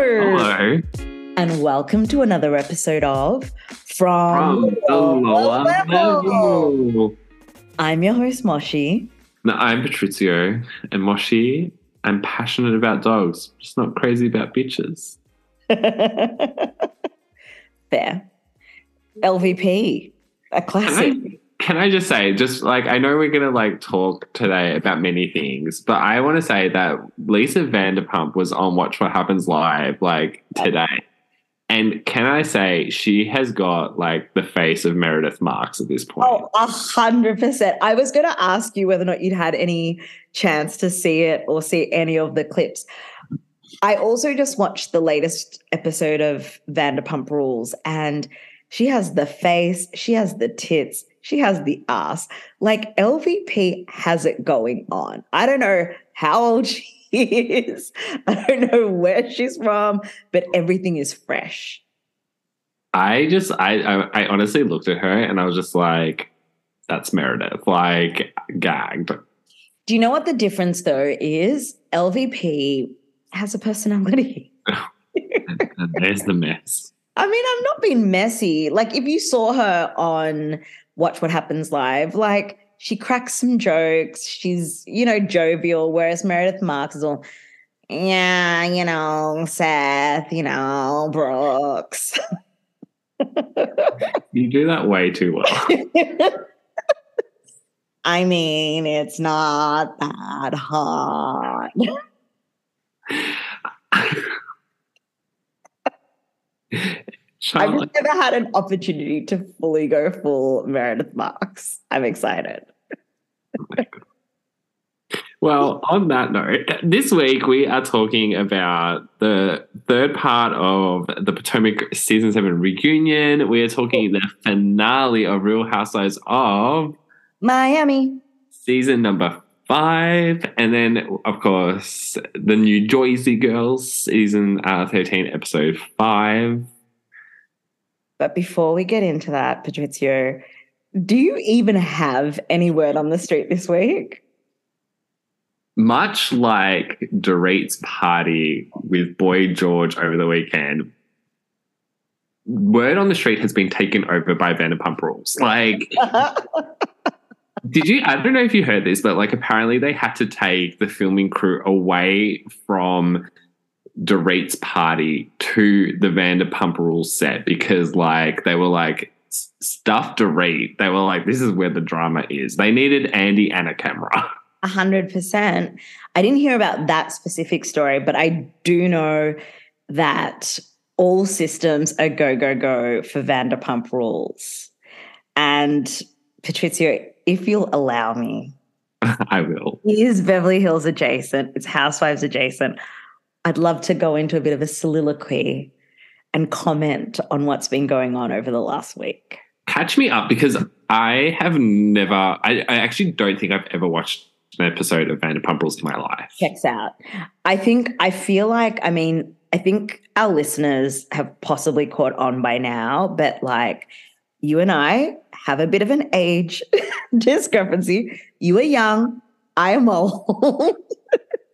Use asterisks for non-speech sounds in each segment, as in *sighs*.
Hello. And welcome to another episode of From, From the lower level. I'm your host, Moshi. No, I'm Patrizio and Moshi. I'm passionate about dogs, just not crazy about bitches. *laughs* Fair. LVP, a classic. Can I, just say, just like I know we're gonna like talk today about many things, but I want to say that Lisa Vanderpump was on Watch What Happens Live like today. And can I say she has got like the face of Meredith Marks at this point? Oh, a hundred percent. I was to ask you whether or not you'd had any chance to see it or see any of the clips. I also just watched the latest episode of Vanderpump Rules, and she has the face, she has the tits, she has the ass. Like LVP has it going on. I don't know how old she *laughs* is. I don't know where she's from, but everything is fresh. I just I, I I honestly looked at her and I was just like, that's Meredith, like gagged. Do you know what the difference though is? LVP has a personality. *laughs* There's the mess. I mean, I'm not being messy. Like if you saw her on Watch What Happens Live, like she cracks some jokes. She's, you know, jovial, whereas Meredith Marks is all, yeah, you know, Seth, you know, Brooks. *laughs* You do that way too well. *laughs* I mean, it's not that hard. *laughs* I've never had an opportunity to fully go full Meredith Marks. I'm excited. *laughs* well, on that note, this week we are talking about the third part of the Potomac season seven reunion. We are talking the finale of Real Housewives of Miami. season number five, and then of course the New Jersey Girls season uh, thirteen, episode five. But before we get into that, Patrizio, do you even have any word on the street this week? Much like Dorit's party with Boy George over the weekend, word on the street has been taken over by Vanderpump Rules. Like, *laughs* did you? I don't know if you heard this, but like, apparently they had to take the filming crew away from Dorit's party to the Vanderpump Rules set because, like, they were like, stuff Dorit. They were like, this is where the drama is. They needed Andy and a camera. A hundred percent. I didn't hear about that specific story, but I do know that all systems are go, go, go for Vanderpump rules. And Patrizio, if you'll allow me, *laughs* I will. it is Beverly Hills adjacent, it's Housewives adjacent. I'd love to go into a bit of a soliloquy and comment on what's been going on over the last week. catch me up because I have never, I, I actually don't think I've ever watched an episode of Vanderpump Rules in my life. checks out. I think I feel like I mean I think our listeners have possibly caught on by now, but like you and I have a bit of an age *laughs* discrepancy. You are young, I am old. *laughs*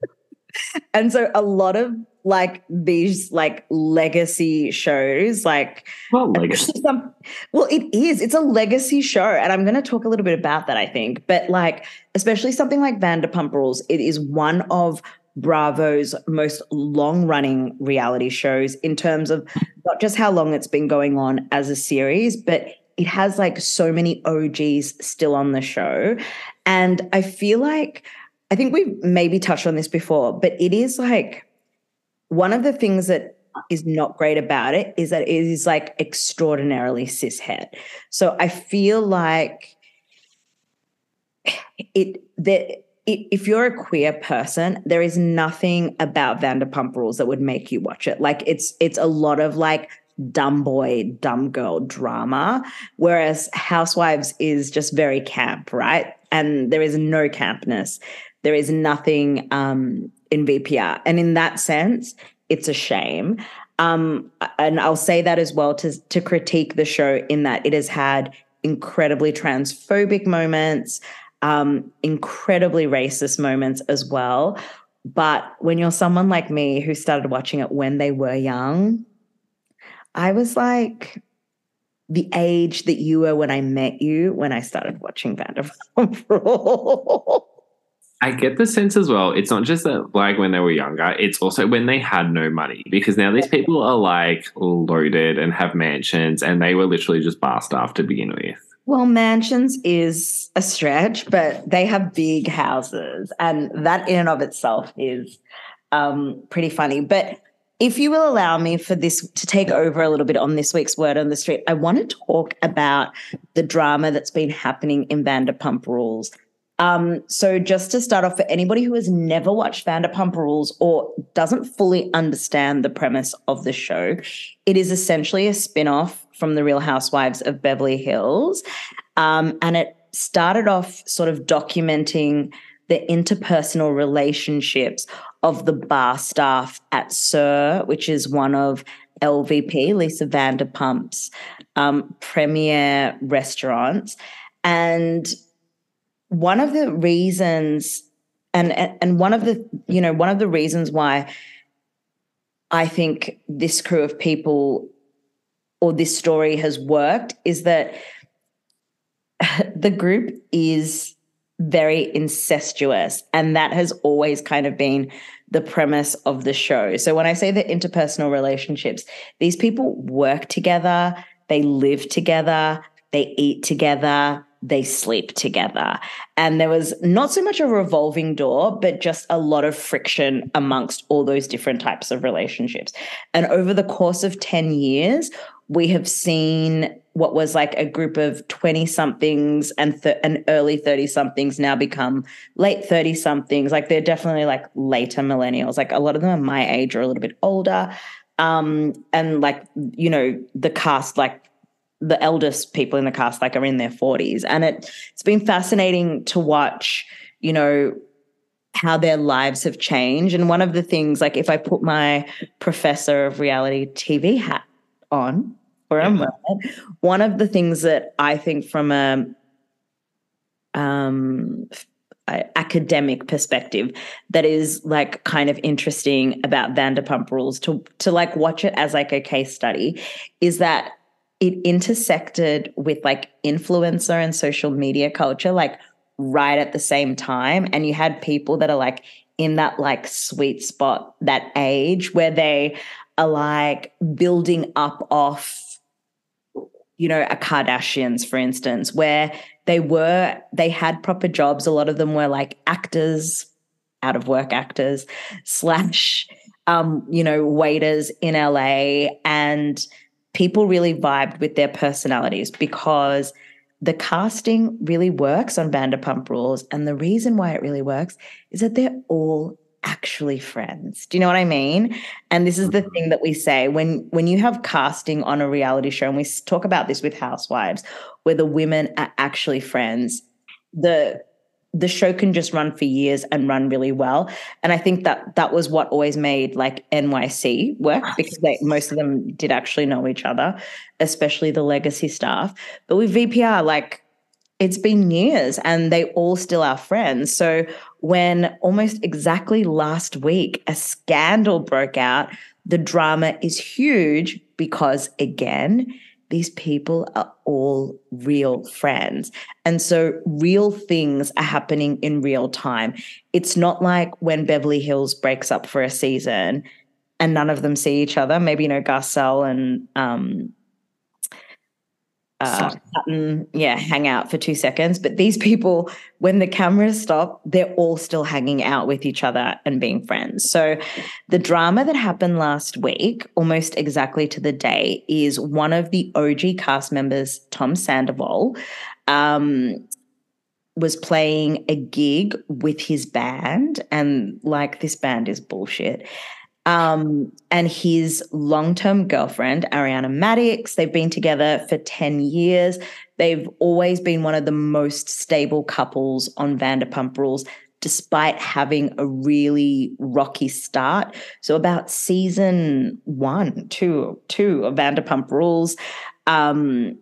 and so a lot of like these like legacy shows like Well, *laughs* legacy. some, well, it is. It's a legacy show. And I'm going to talk a little bit about that, I think. But like, especially something like Vanderpump Rules, it is one of Bravo's most long running reality shows in terms of not just how long it's been going on as a series, but it has like so many OGs still on the show. And I feel like, I think we've maybe touched on this before, but it is like one of the things that is not great about it is that it is like extraordinarily cishet. So I feel like it that if you're a queer person, there is nothing about Vanderpump Rules that would make you watch it. Like it's it's a lot of like dumb boy, dumb girl drama, whereas Housewives is just very camp, right? And there is no campness. There is nothing um, in VPR, and in that sense, it's a shame. Um, and I'll say that as well to to critique the show in that it has had incredibly transphobic moments, um, incredibly racist moments as well. But when you're someone like me who started watching it when they were young, I was like the age that you were when I met you when I started watching Vanderpump *laughs* Rules. I get the sense as well. It's not just that, like, when they were younger, it's also when they had no money because now these people are like loaded and have mansions and they were literally just bar staff to begin with. Well, mansions is a stretch, but they have big houses, and that in and of itself is um, pretty funny. But if you will allow me for this to take over a little bit on this week's Word on the Street, I want to talk about the drama that's been happening in Vanderpump Rules. Um, so, just to start off, for anybody who has never watched Vanderpump Rules or doesn't fully understand the premise of the show, it is essentially a spin off from The Real Housewives of Beverly Hills. Um, and it started off sort of documenting the interpersonal relationships of the bar staff at SUR, which is one of LVP, Lisa Vanderpump's um, premier restaurants. And one of the reasons, and and one of the you know one of the reasons why I think this crew of people or this story has worked is that *laughs* the group is very incestuous. And that has always kind of been the premise of the show. So when I say the interpersonal relationships, these people work together, they live together, they eat together, they sleep together. And there was not so much a revolving door, but just a lot of friction amongst all those different types of relationships. And over the course of 10 years, we have seen what was like a group of 20 somethings and th- and early 30 somethings now become late 30 somethings like they're definitely like later millennials like a lot of them are my age or a little bit older um and like you know the cast like the eldest people in the cast like are in their 40s and it it's been fascinating to watch you know how their lives have changed and one of the things like if i put my professor of reality tv hat on for a moment. One of the things that I think from a um, academic perspective that is like kind of interesting about Vanderpump Rules to to like watch it as like a case study is that it intersected with like influencer and social media culture like right at the same time and you had people that are like in that like sweet spot that age where they are like building up off, you know, a Kardashians, for instance, where they were, they had proper jobs. A lot of them were like actors, out of work actors, *laughs* slash, um, you know, waiters in LA. And people really vibed with their personalities because the casting really works on Vanderpump Rules. And the reason why it really works is that they're all actually friends. Do you know what I mean? And this is the mm-hmm. thing that we say when when you have casting on a reality show and we talk about this with housewives where the women are actually friends, the the show can just run for years and run really well. And I think that that was what always made like NYC work because they, most of them did actually know each other, especially the legacy staff. But with VPR, like it's been years and they all still are friends. So when almost exactly last week a scandal broke out, the drama is huge because again, these people are all real friends. And so real things are happening in real time. It's not like when Beverly Hills breaks up for a season and none of them see each other. Maybe, you know, Garcelle and um, uh, yeah, hang out for two seconds. But these people, when the cameras stop, they're all still hanging out with each other and being friends. So the drama that happened last week, almost exactly to the day, is one of the OG cast members, Tom Sandoval, um, was playing a gig with his band. And like, this band is bullshit. Um, and his long term girlfriend, Ariana Madix, they've been together for 10 years. They've always been one of the most stable couples on Vanderpump Rules, despite having a really rocky start. So, about season one, two, two of Vanderpump Rules, um,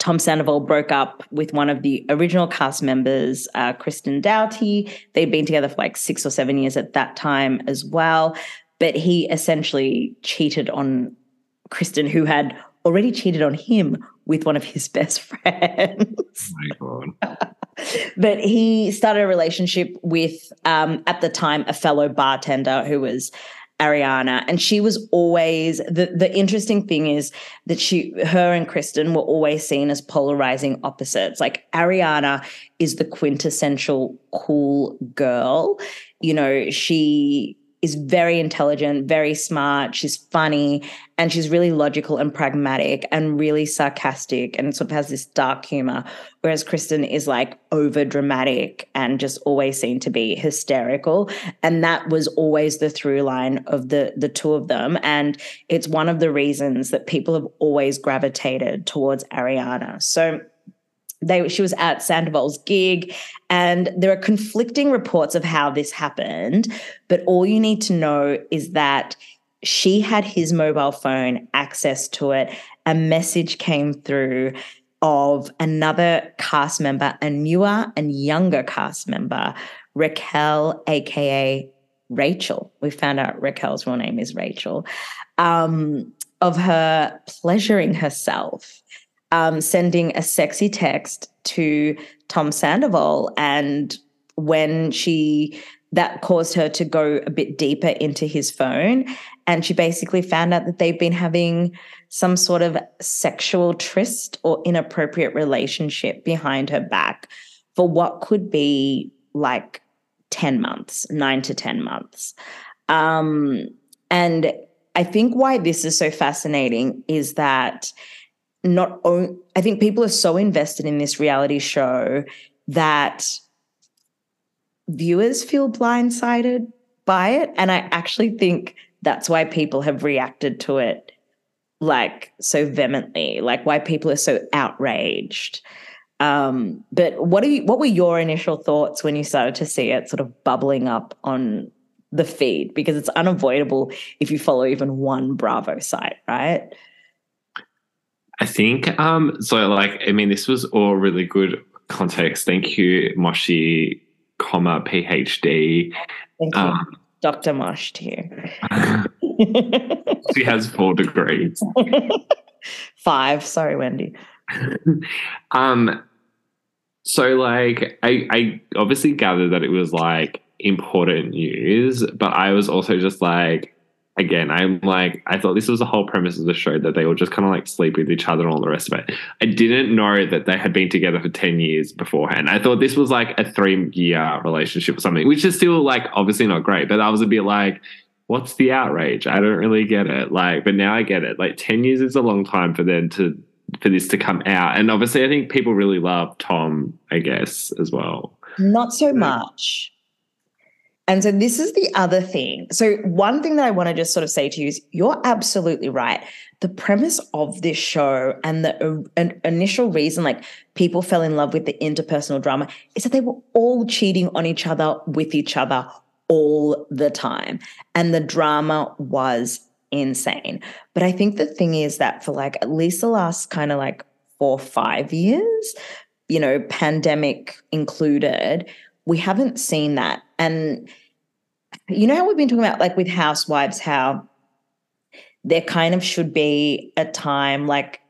Tom Sandoval broke up with one of the original cast members, uh, Kristen Doute. They'd been together for like six or seven years at that time as well. But he essentially cheated on Kristen, who had already cheated on him with one of his *laughs* best friends. Oh my God. *laughs* but he started a relationship with, um, at the time, a fellow bartender who was Ariana, and she was always the the interesting thing is that she, her and Kristen were always seen as polarizing opposites. Like Ariana is the quintessential cool girl. You know, she is very intelligent, very smart. She's funny and she's really logical and pragmatic and really sarcastic and sort of has this dark humor. Whereas Kristen is like over dramatic and just always seemed to be hysterical. And that was always the through line of the, the two of them. And it's one of the reasons that people have always gravitated towards Ariana. So they she was at Sandoval's gig and there are conflicting reports of how this happened but all you need to know is that she had his mobile phone access to it. A message came through of another cast member a newer and younger cast member Raquel aka Rachel. We found out Raquel's real name is Rachel. Um, of her pleasuring herself um, sending a sexy text to Tom Sandoval. And when she, that caused her to go a bit deeper into his phone. And she basically found out that they've been having some sort of sexual tryst or inappropriate relationship behind her back for what could be like 10 months, nine to 10 months. Um, and I think why this is so fascinating is that not I think people are so invested in this reality show that viewers feel blindsided by it. And I actually think that's why people have reacted to it like so vehemently, like why people are so outraged. Um, but what are you, what were your initial thoughts when you started to see it sort of bubbling up on the feed? Because it's unavoidable if you follow even one Bravo site, right? I think um so like I mean this was all really good context. Thank you, Moshi, comma PhD. Thank you. Um, Dr. Mosh here. *laughs* she has four degrees. *laughs* Five. Sorry, Wendy. *laughs* um so like I I obviously gathered that it was like important news, but I was also just like again, I'm like, I thought this was the whole premise of the show that they all just kind of like sleep with each other and all the rest of it. I didn't know that they had been together for 10 years beforehand. I thought this was like a three year relationship or something, which is still like obviously not great, but I was a bit like, what's the outrage? I don't really get it. Like, but now I get it. Like 10 years is a long time for them to, for this to come out. And obviously, I think people really love Tom, I guess, as well. Not so much. And so this is the other thing. So one thing that I want to just sort of say to you is you're absolutely right. The premise of this show and the uh, initial reason like people fell in love with the interpersonal drama is that they were all cheating on each other with each other all the time. And the drama was insane. But I think the thing is that for like at least the last kind of like 4 5 years, you know, pandemic included, we haven't seen that. And you know how we've been talking about like with housewives how there kind of should be a time like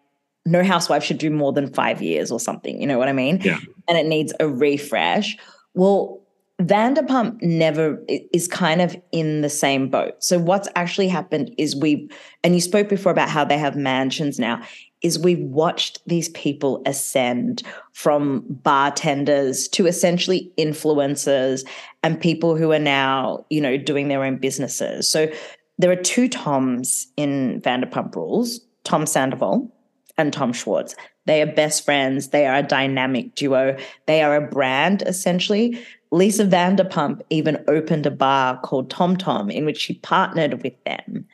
no housewife should do more than five years or something. You know what I mean? Yeah. And it needs a refresh. Well, Vanderpump never is kind of in the same boat. So what's actually happened is we, and you spoke before about how they have mansions now is we've watched these people ascend from bartenders to essentially influencers and people who are now, you know, doing their own businesses. So there are two Toms in Vanderpump Rules Tom Sandoval and Tom Schwartz. They are best friends. They are a dynamic duo. They are a brand, essentially. Lisa Vanderpump even opened a bar called Tom Tom, in which she partnered with them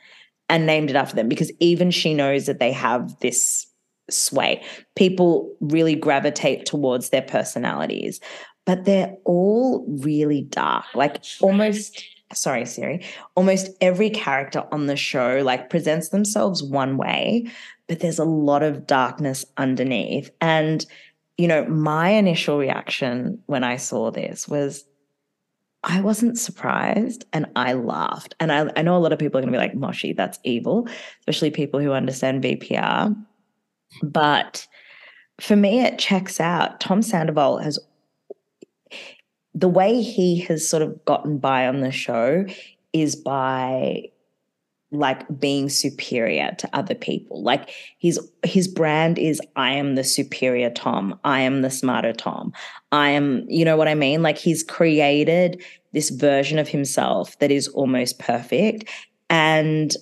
and named it after them because even she knows that they have this sway. People really gravitate towards their personalities, but they're all really dark, like almost sorry, Siri, almost every character on the show like presents themselves one way, but there's a lot of darkness underneath. And, you know, my initial reaction when I saw this was, I wasn't surprised and I laughed. And I, I know a lot of people are going to be like, Moshi, that's evil, especially people who understand VPR. But for me, it checks out. Tom Sandoval has the way he has sort of gotten by on the show is by like being superior to other people. Like his his brand is i am the superior tom. I am the smarter tom. I am you know what i mean? Like he's created this version of himself that is almost perfect. And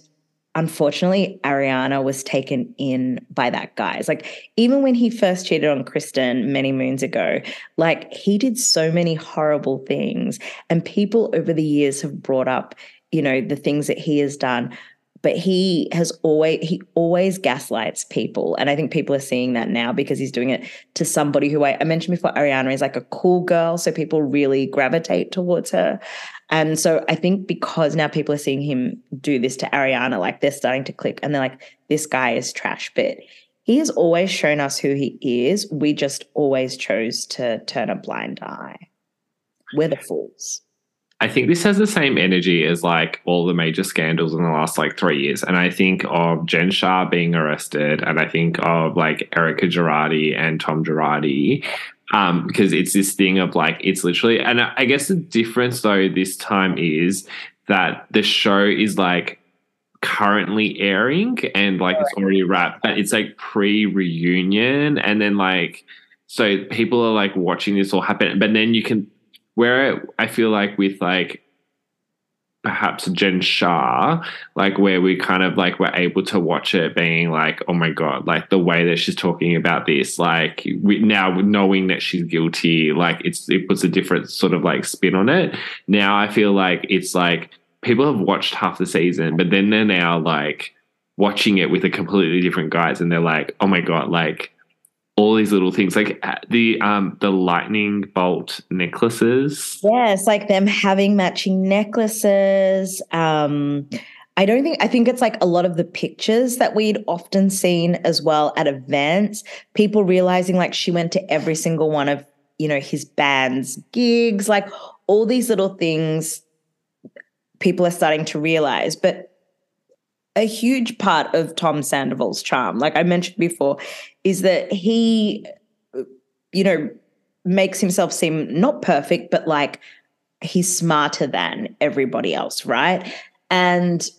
unfortunately, Ariana was taken in by that guy. It's like even when he first cheated on Kristen many moons ago, like he did so many horrible things, and people over the years have brought up, you know, the things that he has done. But he has always he always gaslights people, and I think people are seeing that now because he's doing it to somebody who I, I mentioned before. Ariana is like a cool girl, so people really gravitate towards her. And so I think because now people are seeing him do this to Ariana, like they're starting to click and they're like, this guy is trash. But he has always shown us who he is. We just always chose to turn a blind eye. We're the fools. I think this has the same energy as like all the major scandals in the last like three years. And I think of Jen Shah being arrested, and I think of like Erika Girardi and Tom Girardi um, because it's this thing of like it's literally, and I guess the difference though this time is that the show is like currently airing and like it's already wrapped, but it's like pre reunion, and then like so people are like watching this all happen, but then you can where I feel like with like perhaps Jen Shah, like where we kind of like were able to watch it being like, oh my God, like the way that she's talking about this, like we now knowing that she's guilty, like it's it puts a different sort of like spin on it. Now I feel like it's like people have watched half the season, but then they're now like watching it with a completely different guise and they're like, oh my God, like all these little things like uh, the um the lightning bolt necklaces. Yes like them having matching necklaces um i don't think i think it's like a lot of the pictures that we'd often seen as well at events people realizing like she went to every single one of you know his band's gigs like all these little things people are starting to realize. But a huge part of Tom Sandoval's charm, like I mentioned before, is that he, you know, makes himself seem not perfect, but like he's smarter than everybody else, right? And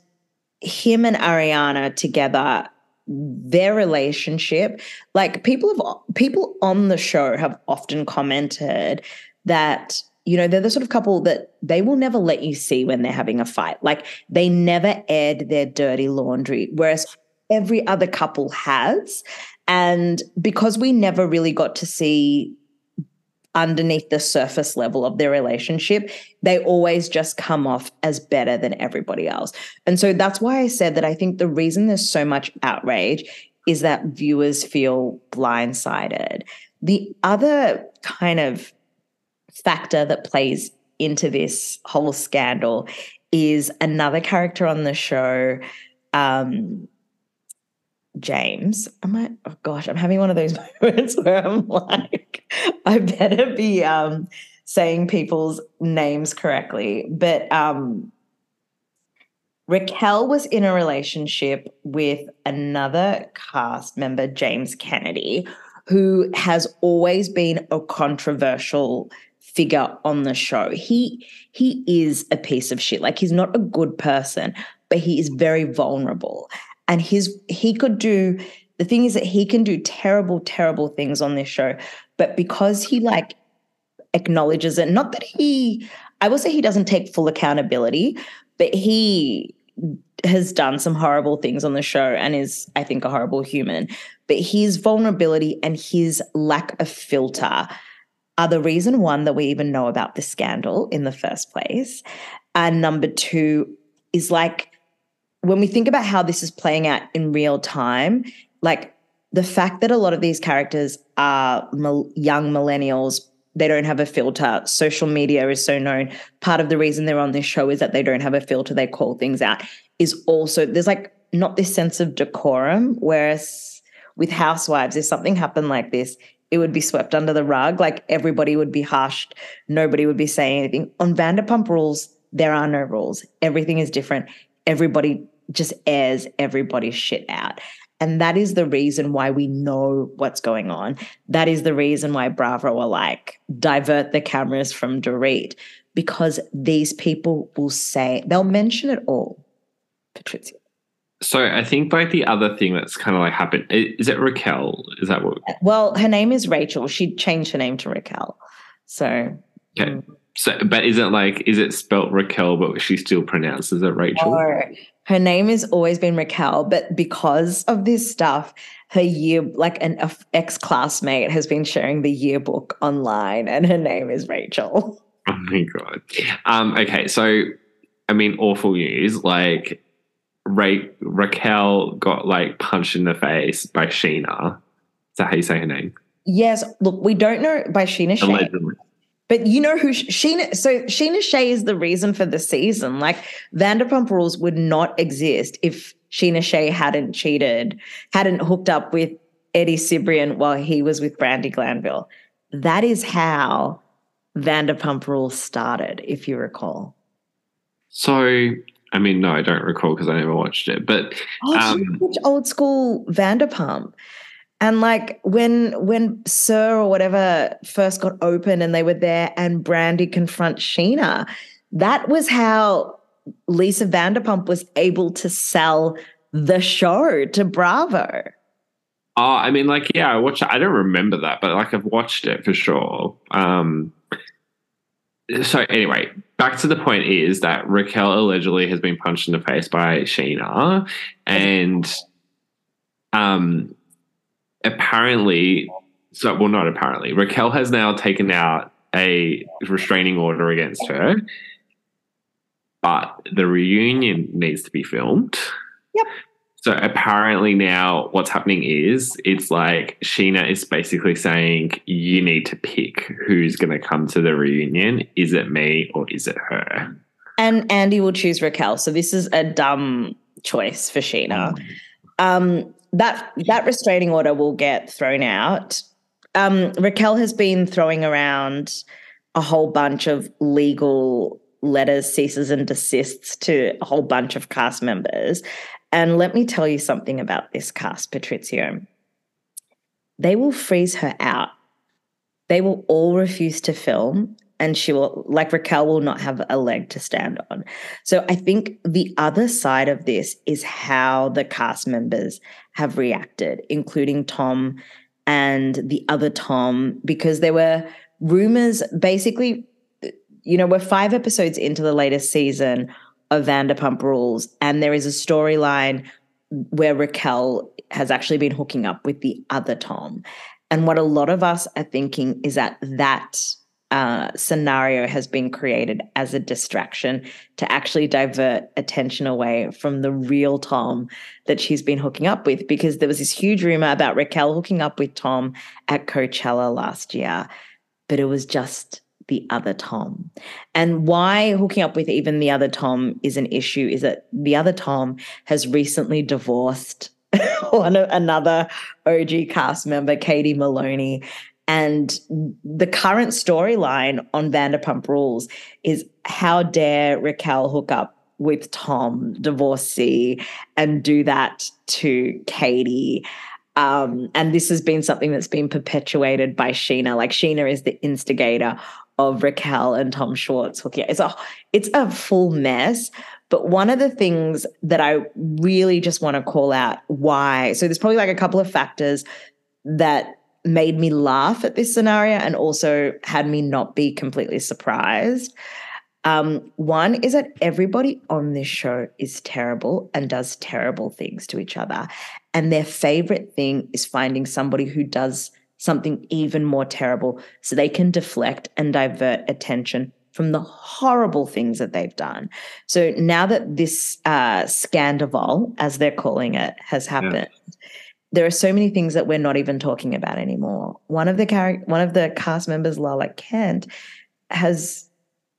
him and Ariana together, their relationship, like people have people on the show have often commented that you know, they're the sort of couple that they will never let you see when they're having a fight. Like they never aired their dirty laundry, whereas every other couple has. And because we never really got to see underneath the surface level of their relationship, they always just come off as better than everybody else. And so that's why I said that I think the reason there's so much outrage is that viewers feel blindsided. The other kind of factor that plays into this whole scandal is another character on the show, um, James. Am I? Oh gosh, I'm having one of those *laughs* moments where I'm like, I better be um, saying people's names correctly. But um, Raquel was in a relationship with another cast member, James Kennedy, who has always been a controversial figure on the show. He he is a piece of shit. Like he's not a good person, but he is very vulnerable. And his he could do the thing is that he can do terrible, terrible things on this show, but because he like acknowledges it, not that he I will say he doesn't take full accountability, but he has done some horrible things on the show and is, I think, a horrible human. But his vulnerability and his lack of filter are the reason one that we even know about the scandal in the first place. And number two is like when we think about how this is playing out in real time, like the fact that a lot of these characters are young millennials they don't have a filter. Social media is so known. Part of the reason they're on this show is that they don't have a filter. They call things out. Is also there's like not this sense of decorum. Whereas with Housewives, if something happened like this, it would be swept under the rug. Like everybody would be hushed. Nobody would be saying anything. On Vanderpump Rules, there are no rules. Everything is different. Everybody just airs everybody's shit out. And that is the reason why we know what's going on. That is the reason why Bravo are like, divert the cameras from Dorit, because these people will say, they'll mention it all. Patricia. So I think like the other thing that's kind of like happened is it Raquel? Is that what? Well, her name is Rachel. She changed her name to Raquel. So okay. Mm. So, but is it like is it spelt Raquel, but she still pronounces it Rachel? No, her name has always been Raquel, but because of this stuff, her year like an ex classmate has been sharing the yearbook online, and her name is Rachel. Oh my god. Um. Okay. So, I mean, awful news. Like Ra- Raquel got like punched in the face by Scheana. Is that how you say her name? Yes. Look, we don't know by Scheana Shay. But you know who Scheana? So Scheana Shay is the reason for the season. Like Vanderpump Rules would not exist if Scheana Shay hadn't cheated, hadn't hooked up with Eddie Cibrian while he was with Brandi Glanville. That is how Vanderpump Rules started, if you recall. So I mean, no, I don't recall because I never watched it. But oh, um, old school Vanderpump. And like when when SUR or whatever first got open and they were there and Brandi confronts Scheana, that was how Lisa Vanderpump was able to sell the show to Bravo. Oh, I mean, like, yeah, I watched. I don't remember that, but like, I've watched it for sure. Um, so anyway, back to the point is that Raquel allegedly has been punched in the face by Scheana, and um, apparently, so well, not apparently, Raquel has now taken out a restraining order against her, but the reunion needs to be filmed. Yep. So apparently now what's happening is it's like Scheana is basically saying you need to pick who's going to come to the reunion. Is it me or is it her? And Andy will choose Raquel. So this is a dumb choice for Scheana. Mm. Um, that that restraining order will get thrown out. Um, Raquel has been throwing around a whole bunch of legal letters, ceases and desists to a whole bunch of cast members. And let me tell you something about this cast, Patrizio. They will freeze her out. They will all refuse to film, and she will, like Raquel, will not have a leg to stand on. So I think the other side of this is how the cast members have reacted, including Tom and the other Tom, because there were rumors basically, you know, we're five episodes into the latest season of Vanderpump Rules, and there is a storyline where Raquel has actually been hooking up with the other Tom. And what a lot of us are thinking is that that uh, scenario has been created as a distraction to actually divert attention away from the real Tom that she's been hooking up with. Because there was this huge rumor about Raquel hooking up with Tom at Coachella last year, but it was just the other Tom. And why hooking up with even the other Tom is an issue is that the other Tom has recently divorced *laughs* one another OG cast member, Katie Maloney. And the current storyline on Vanderpump Rules is how dare Raquel hook up with Tom, divorcee, and do that to Katie. Um, and this has been something that's been perpetuated by Scheana. Like Scheana is the instigator of Raquel and Tom Schwartz hooking up. It's a it's a full mess. But one of the things that I really just want to call out why. So there's probably like a couple of factors that made me laugh at this scenario and also had me not be completely surprised. Um, one is that everybody on this show is terrible and does terrible things to each other. And their favorite thing is finding somebody who does something even more terrible so they can deflect and divert attention from the horrible things that they've done. So now that this uh, Scandoval, as they're calling it, has happened, yeah. there are so many things that we're not even talking about anymore. One of the char- one of the cast members, Lala Kent, has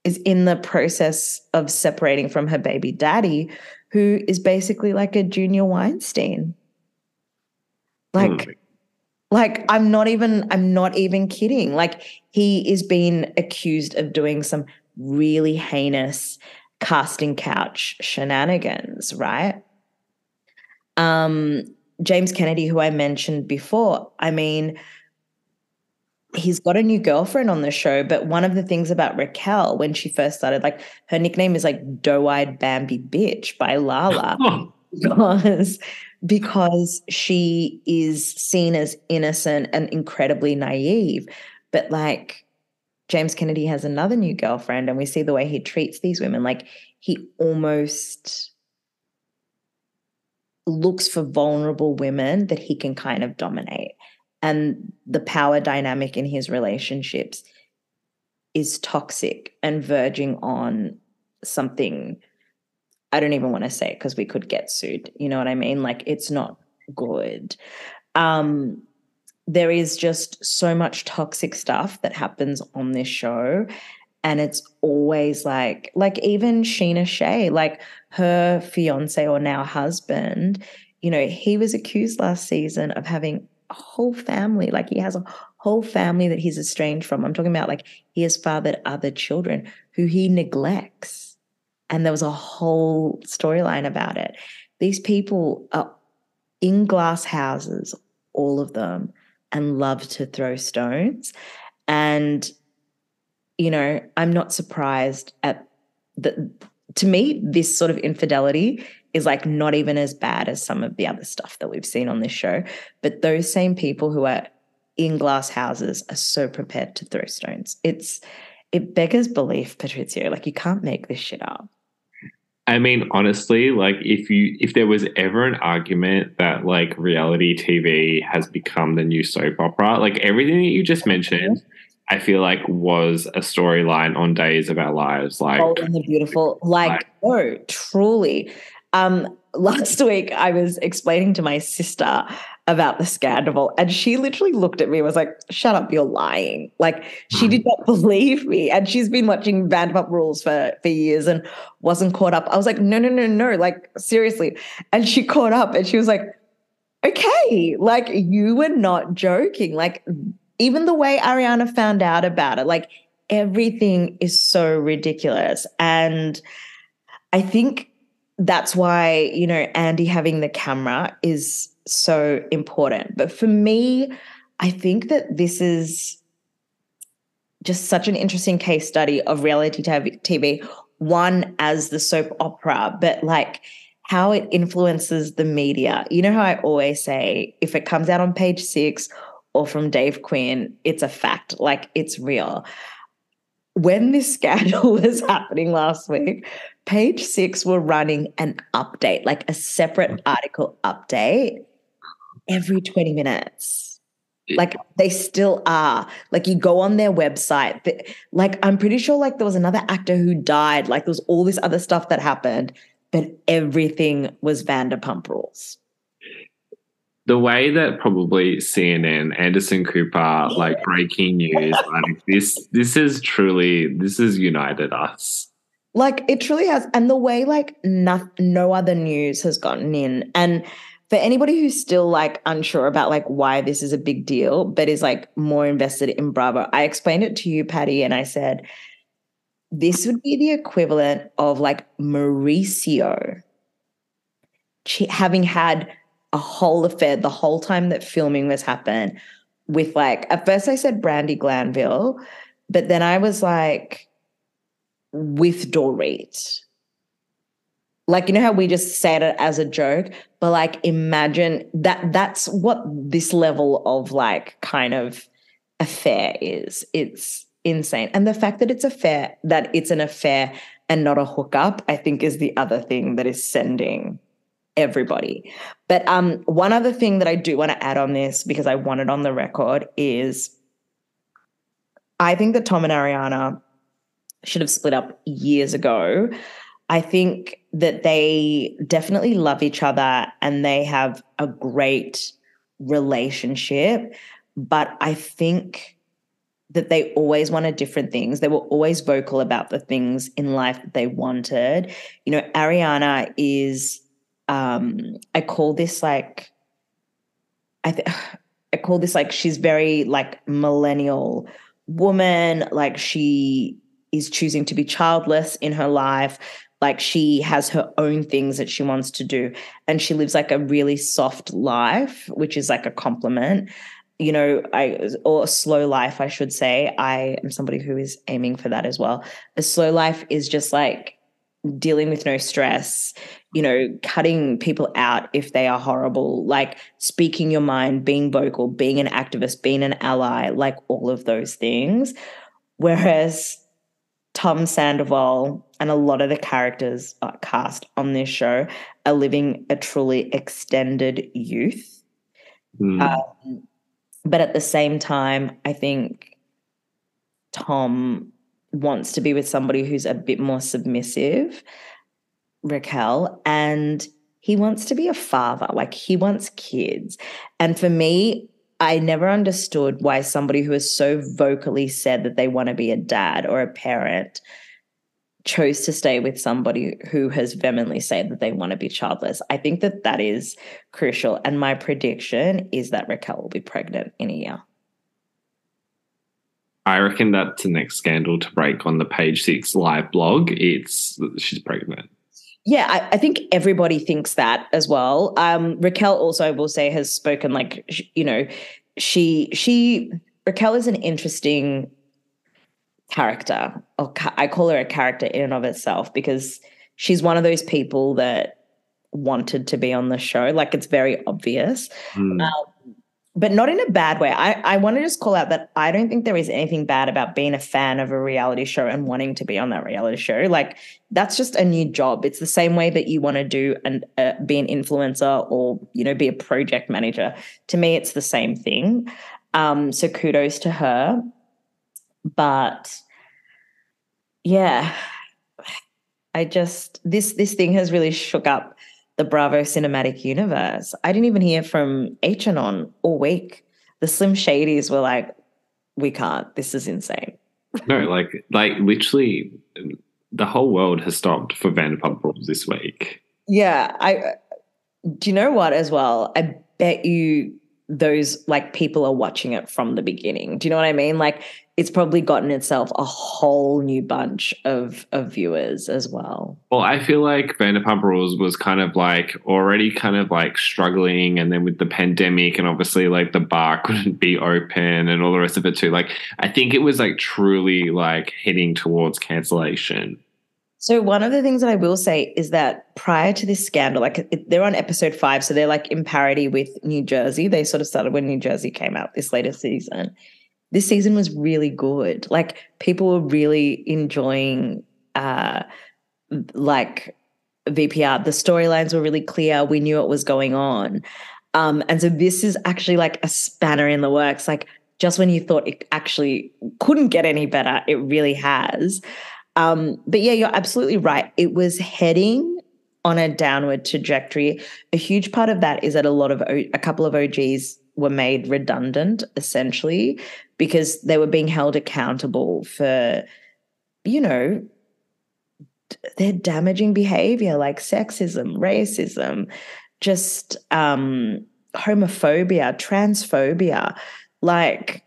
is in the process of separating from her baby daddy, who is basically like a junior Weinstein. Like, mm. Like I'm not even I'm not even kidding. Like he is being accused of doing some really heinous casting couch shenanigans, right? Um, James Kennedy, who I mentioned before, I mean, he's got a new girlfriend on the show, but one of the things about Raquel when she first started, like her nickname is like doe-eyed Bambi bitch by Lala. *laughs* *laughs* because because she is seen as innocent and incredibly naive. But like James Kennedy has another new girlfriend, and we see the way he treats these women. Like he almost looks for vulnerable women that he can kind of dominate. And the power dynamic in his relationships is toxic and verging on something. I don't even want to say it because we could get sued. You know what I mean? Like it's not good. Um, there is just so much toxic stuff that happens on this show and it's always like like even Scheana Shay, like her fiance or now husband, you know, he was accused last season of having a whole family. Like he has a whole family that he's estranged from. I'm talking about like he has fathered other children who he neglects. And there was a whole storyline about it. These people are in glass houses, all of them, and love to throw stones. And, you know, I'm not surprised at the, to me, this sort of infidelity is like not even as bad as some of the other stuff that we've seen on this show. But those same people who are in glass houses are so prepared to throw stones. It's, it beggars belief, Patrizio. Like you can't make this shit up. I mean, honestly, like if you if there was ever an argument that like reality TV has become the new soap opera, like everything that you just mentioned, I feel like was a storyline on Days of Our Lives. Like Bold and the Beautiful. Like, like oh, truly. Um, *laughs* last week I was explaining to my sister about the scandal and she literally looked at me and was like, shut up, you're lying. Like she hmm. did not *laughs* believe me. And she's been watching Vanderpump Rules for, for years and wasn't caught up. I was like, no, no, no, no, like seriously. And she caught up and she was like, okay, like you were not joking. Like even the way Ariana found out about it, like everything is so ridiculous. And I think that's why, you know, Andy having the camera is so important. But for me, I think that this is just such an interesting case study of reality TV. One as the soap opera, but like how it influences the media. You know how I always say if it comes out on page six or from Dave Quinn, it's a fact, like it's real. When this *laughs* scandal was happening last week, page six were running an update, like a separate mm. article update every 20 minutes. Like they still are. Like you go on their website. Like I'm pretty sure like there was another actor who died. Like there was all this other stuff that happened, but everything was Vanderpump rules. The way that probably CNN, Anderson Cooper, like breaking news, *laughs* like this, this is truly, this has united us. Like it truly has. And the way like no, no other news has gotten in. And for anybody who's still like unsure about like why this is a big deal, but is like more invested in Bravo, I explained it to you, Patty, and I said, this would be the equivalent of like Mauricio having had a whole affair the whole time that filming was happening with like at first I said Brandi Glanville, but then I was like with Dorit like you know how we just said it as a joke? But like imagine that that's what this level of like kind of affair is. It's insane. And the fact that it's a fair that it's an affair and not a hookup i think is the other thing that is sending everybody. But um one other thing that i do want to add on this because i want it on the record is i think that tom and ariana should have split up years ago I think that they definitely love each other and they have a great relationship, but I think that they always wanted different things. They were always vocal about the things in life that they wanted. You know, Ariana is um I call this like I th- *sighs* I call this like she's very like millennial woman, like she is choosing to be childless in her life like she has her own things that she wants to do and she lives like a really soft life which is like a compliment. You know i or a slow life i should say. I am somebody who is aiming for that as well. A slow life is just like dealing with no stress you know cutting people out if they are horrible like speaking your mind being vocal being an activist being an ally like all of those things. Whereas Tom Sandoval and a lot of the characters uh, cast on this show are living a truly extended youth. Mm. Um, but at the same time, I think Tom wants to be with somebody who's a bit more submissive, Raquel, and he wants to be a father. Like he wants kids. And for me, I never understood why somebody who has so vocally said that they want to be a dad or a parent chose to stay with somebody who has vehemently said that they want to be childless. I think that that is crucial. And my prediction is that Raquel will be pregnant in a year. I reckon that's the next scandal to break on the page six live blog. It's she's pregnant. Yeah, I, I, think everybody thinks that as well. Um, Raquel also, I will say, has spoken like you know, she she Raquel is an interesting character. Or I call her a character in and of itself because she's one of those people that wanted to be on the show. Like it's very obvious. Mm. Um, but not in a bad way. I, I want to just call out that I don't think there is anything bad about being a fan of a reality show and wanting to be on that reality show. Like that's just a new job. It's the same way that you want to do and uh, be an influencer or you know be a project manager. To me, it's the same thing. Um, so kudos to her. But yeah, I just this this thing has really shook up the Bravo cinematic universe. I didn't even hear from Acheron all week. The Slim Shadys were like, we can't. This is insane. No, like like literally the whole world has stopped for Vanderpump Rules this week. Yeah, I do you know what as well? I bet you those like people are watching it from the beginning. Do you know what I mean? Like it's probably gotten itself a whole new bunch of of viewers as well. Well, I feel like Vanderpump Rules was kind of like already kind of like struggling, and then with the pandemic, and obviously like the bar couldn't *laughs* be open and all the rest of it too. Like I think it was like truly like heading towards cancellation. So one of the things that I will say is that prior to this scandal, like they're on episode five, so they're like in parity with New Jersey. They sort of started when New Jersey came out this latest season this season was really good. Like people were really enjoying uh like VPR. The storylines were really clear. We knew what was going on. Um, and so this is actually like a spanner in the works. Like just when you thought it actually couldn't get any better, it really has. Um, but yeah, you're absolutely right. It was heading on a downward trajectory. A huge part of that is that a lot of a couple of OGs were made redundant essentially because they were being held accountable for you know their damaging behavior like sexism racism just um homophobia transphobia like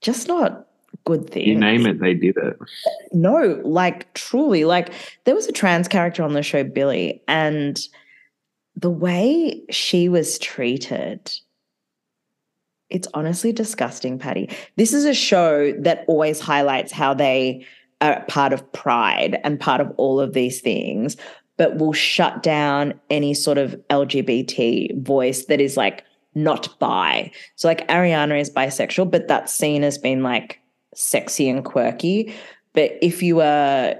just not good things. you name it they did it. No like truly like there was a trans character on the show Billie and the way she was treated it's honestly disgusting, Patty. This is a show that always highlights how they are part of pride and part of all of these things, but will shut down any sort of LGBT voice that is like not bi. So, like, Ariana is bisexual, but that's seen as being like sexy and quirky. But if you are,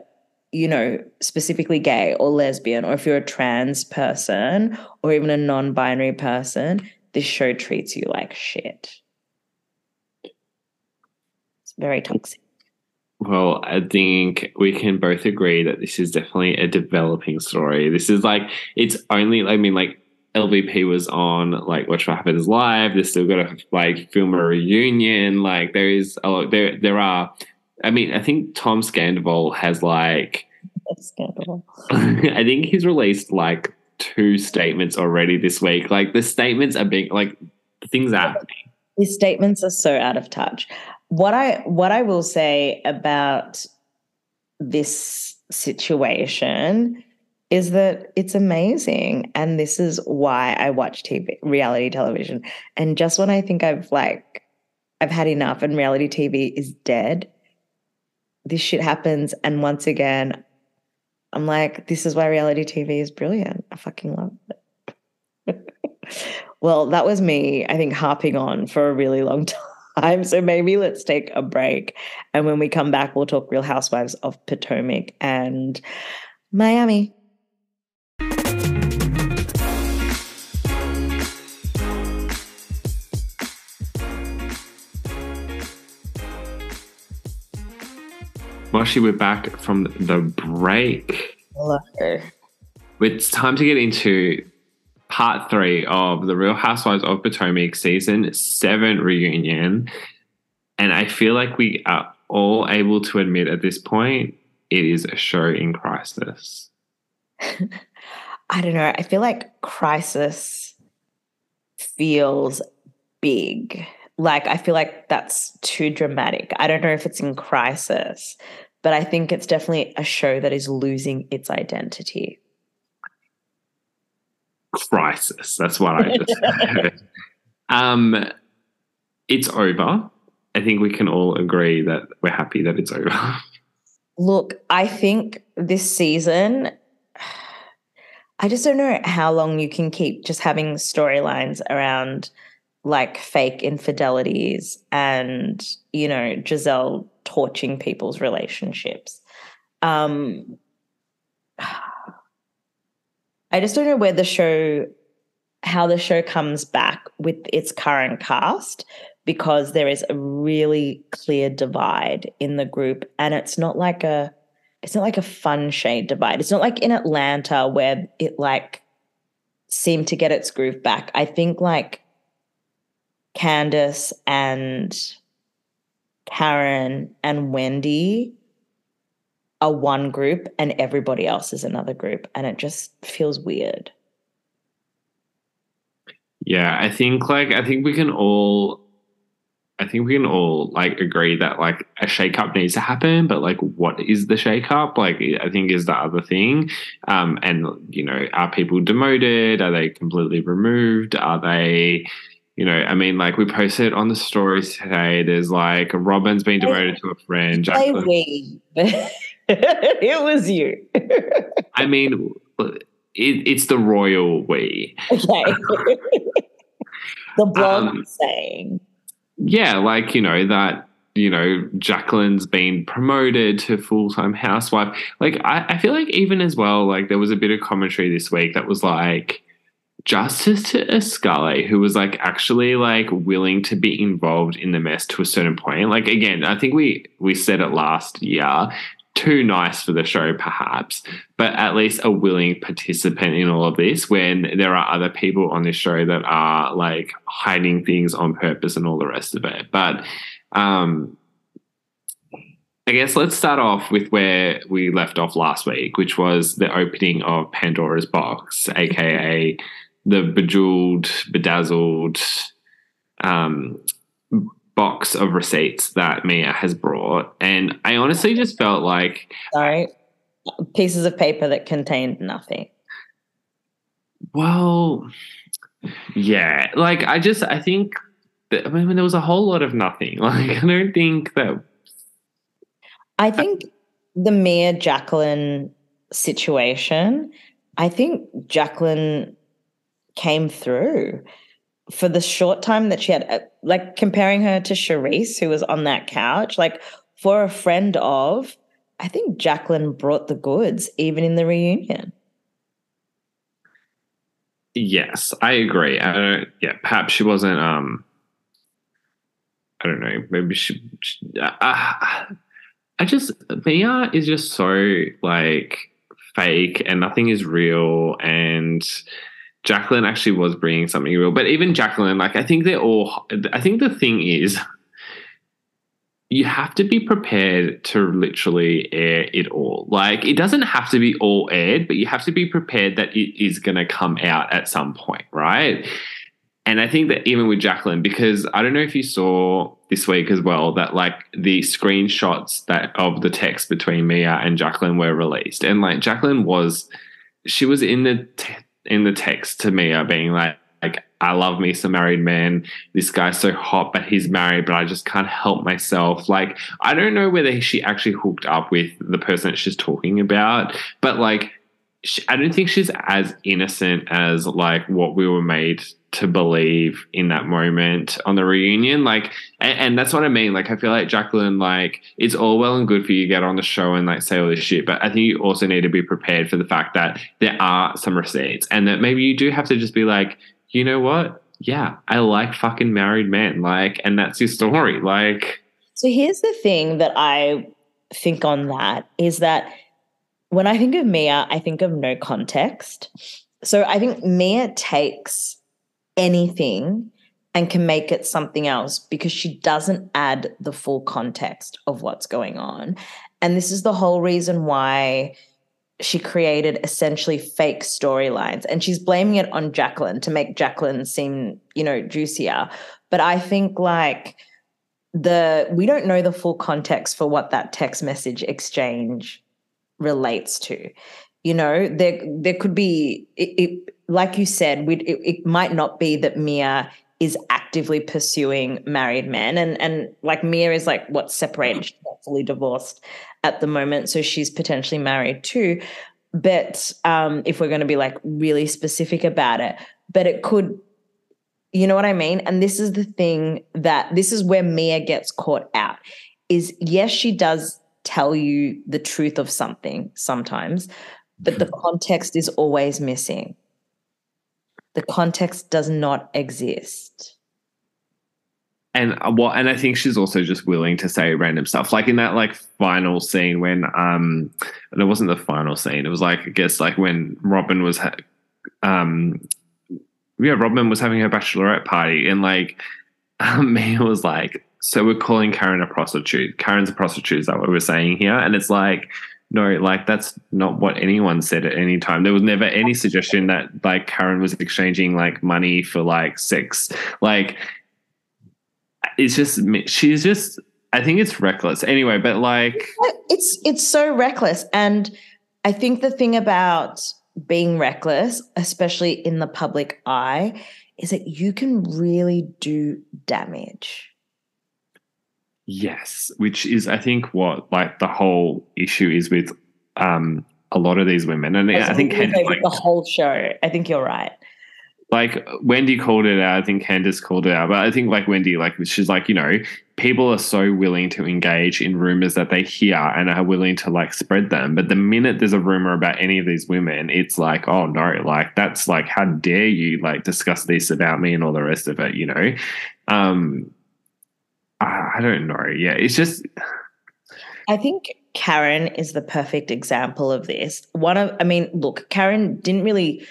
you know, specifically gay or lesbian, or if you're a trans person or even a non binary person, this show treats you like shit. It's very toxic. Well, I think we can both agree that this is definitely a developing story. This is like, it's only, I mean, like, LVP was on like Watch What Happens Live. They're still got to like film a reunion. Like there is a lot. There there are. I mean, I think Tom Scandival has like. Scandal. *laughs* I think he's released like two statements already this week. Like the statements are being like things are happening. His statements are so out of touch. What I what I will say about this situation is that it's amazing and this is why I watch TV reality television. And just when I think I've like I've had enough and reality TV is dead, this shit happens and once again I'm like this is why reality TV is brilliant. I fucking love it. *laughs* well, that was me I think harping on for a really long *laughs* time. So maybe let's take a break and when we come back we'll talk Real Housewives of Potomac and Miami. We're back from the break. Hello. It's time to get into part three of the Real Housewives of Potomac season seven reunion. And I feel like we are all able to admit at this point it is a show in crisis. *laughs* I don't know. I feel like crisis feels big. Like, I feel like that's too dramatic. I don't know if it's in crisis, but I think it's definitely a show that is losing its identity. Crisis. That's what I just *laughs* heard. Um, it's over. I think we can all agree that we're happy that it's over. Look, I think this season, I just don't know how long you can keep just having storylines around like fake infidelities and, you know, Gizelle torching people's relationships. Um, *sighs* I just don't know where the show, how the show comes back with its current cast because there is a really clear divide in the group and it's not like a it's not like a fun shade divide it's not like in atlanta where it like seemed to get its groove back i think like candiace and karen and wendy are one group and everybody else is another group and it just feels weird yeah, I think like I think we can all I think we can all like agree that like a shakeup needs to happen, but like what is the shakeup? Like I think is the other thing. Um, and you know, are people demoted? Are they completely removed? Are they, you know, I mean, like we posted on the stories today. There's like Robyn's been demoted to a friend. We. *laughs* it was you. I mean, it, it's the royal we. Okay. *laughs* the blog um, saying yeah, like, you know, that, you know, Jacqueline's been promoted to full time housewife. Like, I, I feel like even as well, like, there was a bit of commentary this week that was like, justice to Escale, who was like actually like willing to be involved in the mess to a certain point. Like again, I think we we said it last year too nice for the show, perhaps, but at least a willing participant in all of this when there are other people on this show that are like hiding things on purpose and all the rest of it. But um, I guess let's start off with where we left off last week, which was the opening of Pandora's box, aka the bejeweled, bedazzled um, box of receipts that Mia has brought. And I honestly just felt like. Sorry. Pieces of paper that contained nothing. Well, yeah. Like, I just, I think, that, I mean, there was a whole lot of nothing. *laughs* Like, I don't think that. I think the Mia Jacqueline situation, I think Jacqueline came through for the short time that she had, uh, like comparing her to Charrisse, who was on that couch, like for a friend of, I think Jacqueline brought the goods even in the reunion. Yes, I agree. I don't, yeah, perhaps she wasn't. Um, I don't know. Maybe she. she uh, I just Mia is just so like fake, and nothing is real, and Jacqueline actually was bringing something real. But even Jacqueline, like I think they're all. I think the thing is, you have to be prepared to literally air it all. Like it doesn't have to be all aired, but you have to be prepared that it is going to come out at some point, right? And I think that even with Jacqueline, because I don't know if you saw this week as well that like the screenshots that of the text between Mia and Jacqueline were released, and like Jacqueline was, she was in the te- in the text to Mia being like, like I love me some married man. This guy's so hot, but he's married, but I just can't help myself. Like I don't know whether she actually hooked up with the person that she's talking about, but like she, I don't think she's as innocent as like what we were made to believe in that moment on the reunion. Like, and, and, that's what I mean. Like, I feel like Jacqueline, like, it's all well and good for you to get on the show and like say all this shit, but I think you also need to be prepared for the fact that there are some receipts and that maybe you do have to just be like, you know what? Yeah, I like fucking married men. Like, and that's your story. Like, so here's the thing that I think on that is that when I think of Mia, I think of no context. So I think Mia takes anything and can make it something else because she doesn't add the full context of what's going on. And this is the whole reason why she created essentially fake storylines and she's blaming it on Jacqueline to make Jacqueline seem, you know, juicier. But I think like the we don't know the full context for what that text message exchange relates to. You know, there there could be it, it like you said, we it, it might not be that Mia is actively pursuing married men. And and like Mia is like what's separated she's not fully divorced at the moment so she's potentially married too. But um if we're going to be like really specific about it but it could you know what I mean? And this is the thing that this is where Mia gets caught out is yes she does tell you the truth of something sometimes but the context is always missing the context does not exist. And uh, what? And I think she's also just willing to say random stuff, like in that like final scene when um, and it wasn't the final scene. It was like I guess like when Robyn was, ha- um, yeah, Robyn was having her bachelorette party, and like *laughs* um, Mia was like, "So we're calling Karen a prostitute. Karen's a prostitute." Is that what we're saying here? And it's like, no, like that's not what anyone said at any time. There was never any suggestion that like Karen was exchanging like money for like sex. Like it's just she's just I think it's reckless. Anyway, but like it's it's so reckless and I think the thing about being reckless, especially in the public eye, is that you can really do damage. Yes, which is I think what like the whole issue is with um a lot of these women, and I, I think like, the whole show. I think you're right. Like Wendy called it out. I think Candiace called it out, but I think like Wendy, like she's like you know, people are so willing to engage in rumors that they hear and are willing to like spread them. But the minute there's a rumor about any of these women, it's like, oh no, like that's like how dare you like discuss this about me and all the rest of it, you know. Um, I don't know. Yeah, it's just. I think Karen is the perfect example of this. One of, I mean, look, Karen didn't really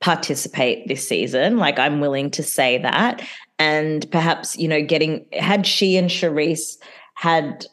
participate this season. Like, I'm willing to say that. And perhaps, you know, getting, had she and Charrisse had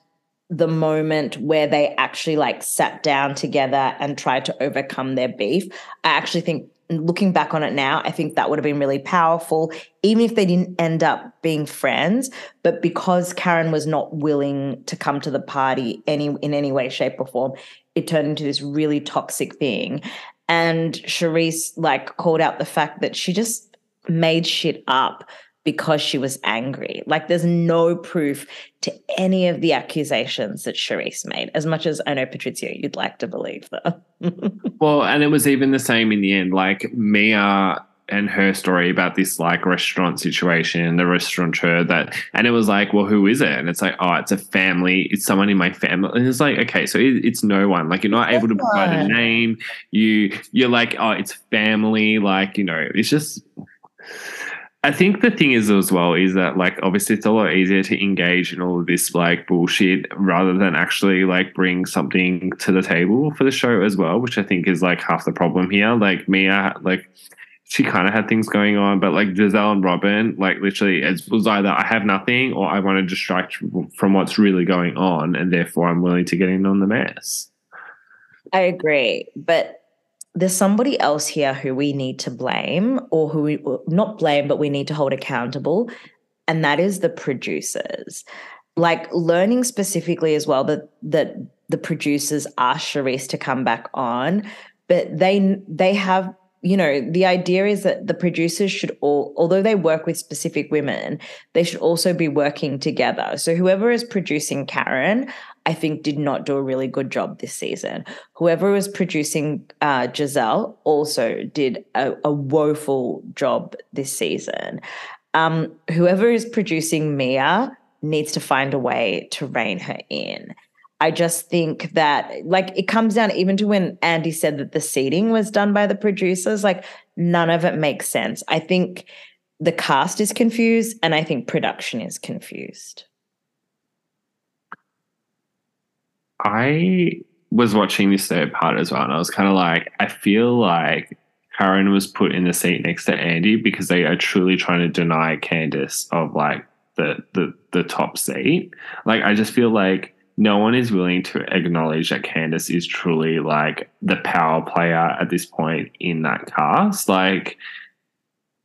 the moment where they actually like sat down together and tried to overcome their beef, I actually think looking back on it now, I think that would have been really powerful, even if they didn't end up being friends. But because Karen was not willing to come to the party any in any way, shape, or form, it turned into this really toxic thing. And Charrisse like called out the fact that she just made shit up because she was angry. Like there's no proof to any of the accusations that Charrisse made, as much as I know Patrizio, you'd like to believe them. *laughs* well, and it was even the same in the end. Like Mia and her story about this like restaurant situation, and the restaurateur that, and it was like, well, who is it? And it's like, oh, it's a family. It's someone in my family. And it's like, okay, so it, it's no one. Like you're not able to provide a name. You you're like, oh, it's family. Like you know, it's just I think the thing is as well is that like obviously it's a lot easier to engage in all of this like bullshit rather than actually like bring something to the table for the show as well, which I think is like half the problem here. Like Mia, like she kind of had things going on, but like Gizelle and Robyn, like literally, it was either I have nothing or I want to distract from what's really going on, and therefore I'm willing to get in on the mess. I agree, but there's somebody else here who we need to blame, or who we not blame, but we need to hold accountable, and that is the producers. Like learning specifically as well that that the producers asked Charrisse to come back on, but they they have you know, the idea is that the producers should all, although they work with specific women, they should also be working together. So whoever is producing Karen, I think did not do a really good job this season. Whoever was producing uh, Gizelle also did a, a woeful job this season. Um, whoever is producing Mia needs to find a way to rein her in. I just think that like it comes down even to when Andy said that the seating was done by the producers, like none of it makes sense. I think the cast is confused and I think production is confused. I was watching this third part as well, and I was kind of like, I feel like Karen was put in the seat next to Andy because they are truly trying to deny Candiace of like the the the top seat. Like I just feel like no one is willing to acknowledge that Candiace is truly like the power player at this point in that cast. Like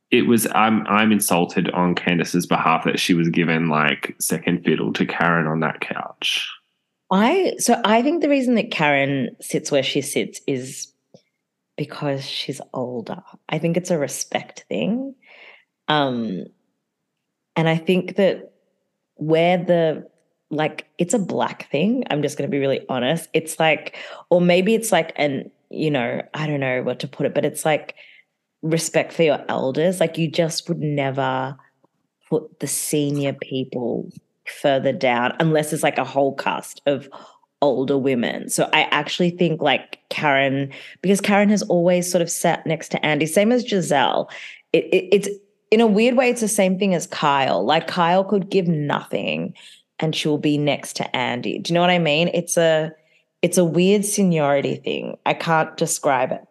it was I'm I'm insulted on Candiace's behalf that she was given like second fiddle to Karen on that couch. I so I think the reason that Karen sits where she sits is because she's older. I think it's a respect thing. Um and I think that where the like it's a black thing. I'm just going to be really honest. It's like, or maybe it's like an, you know, I don't know what to put it, but it's like respect for your elders. Like you just would never put the senior people further down unless it's like a whole cast of older women. So I actually think like Karen, because Karen has always sort of sat next to Andy, same as Gizelle. It, it, it's in a weird way, it's the same thing as Kyle. Like Kyle could give nothing and she'll be next to Andy. Do you know what I mean? It's a it's a weird seniority thing. I can't describe it.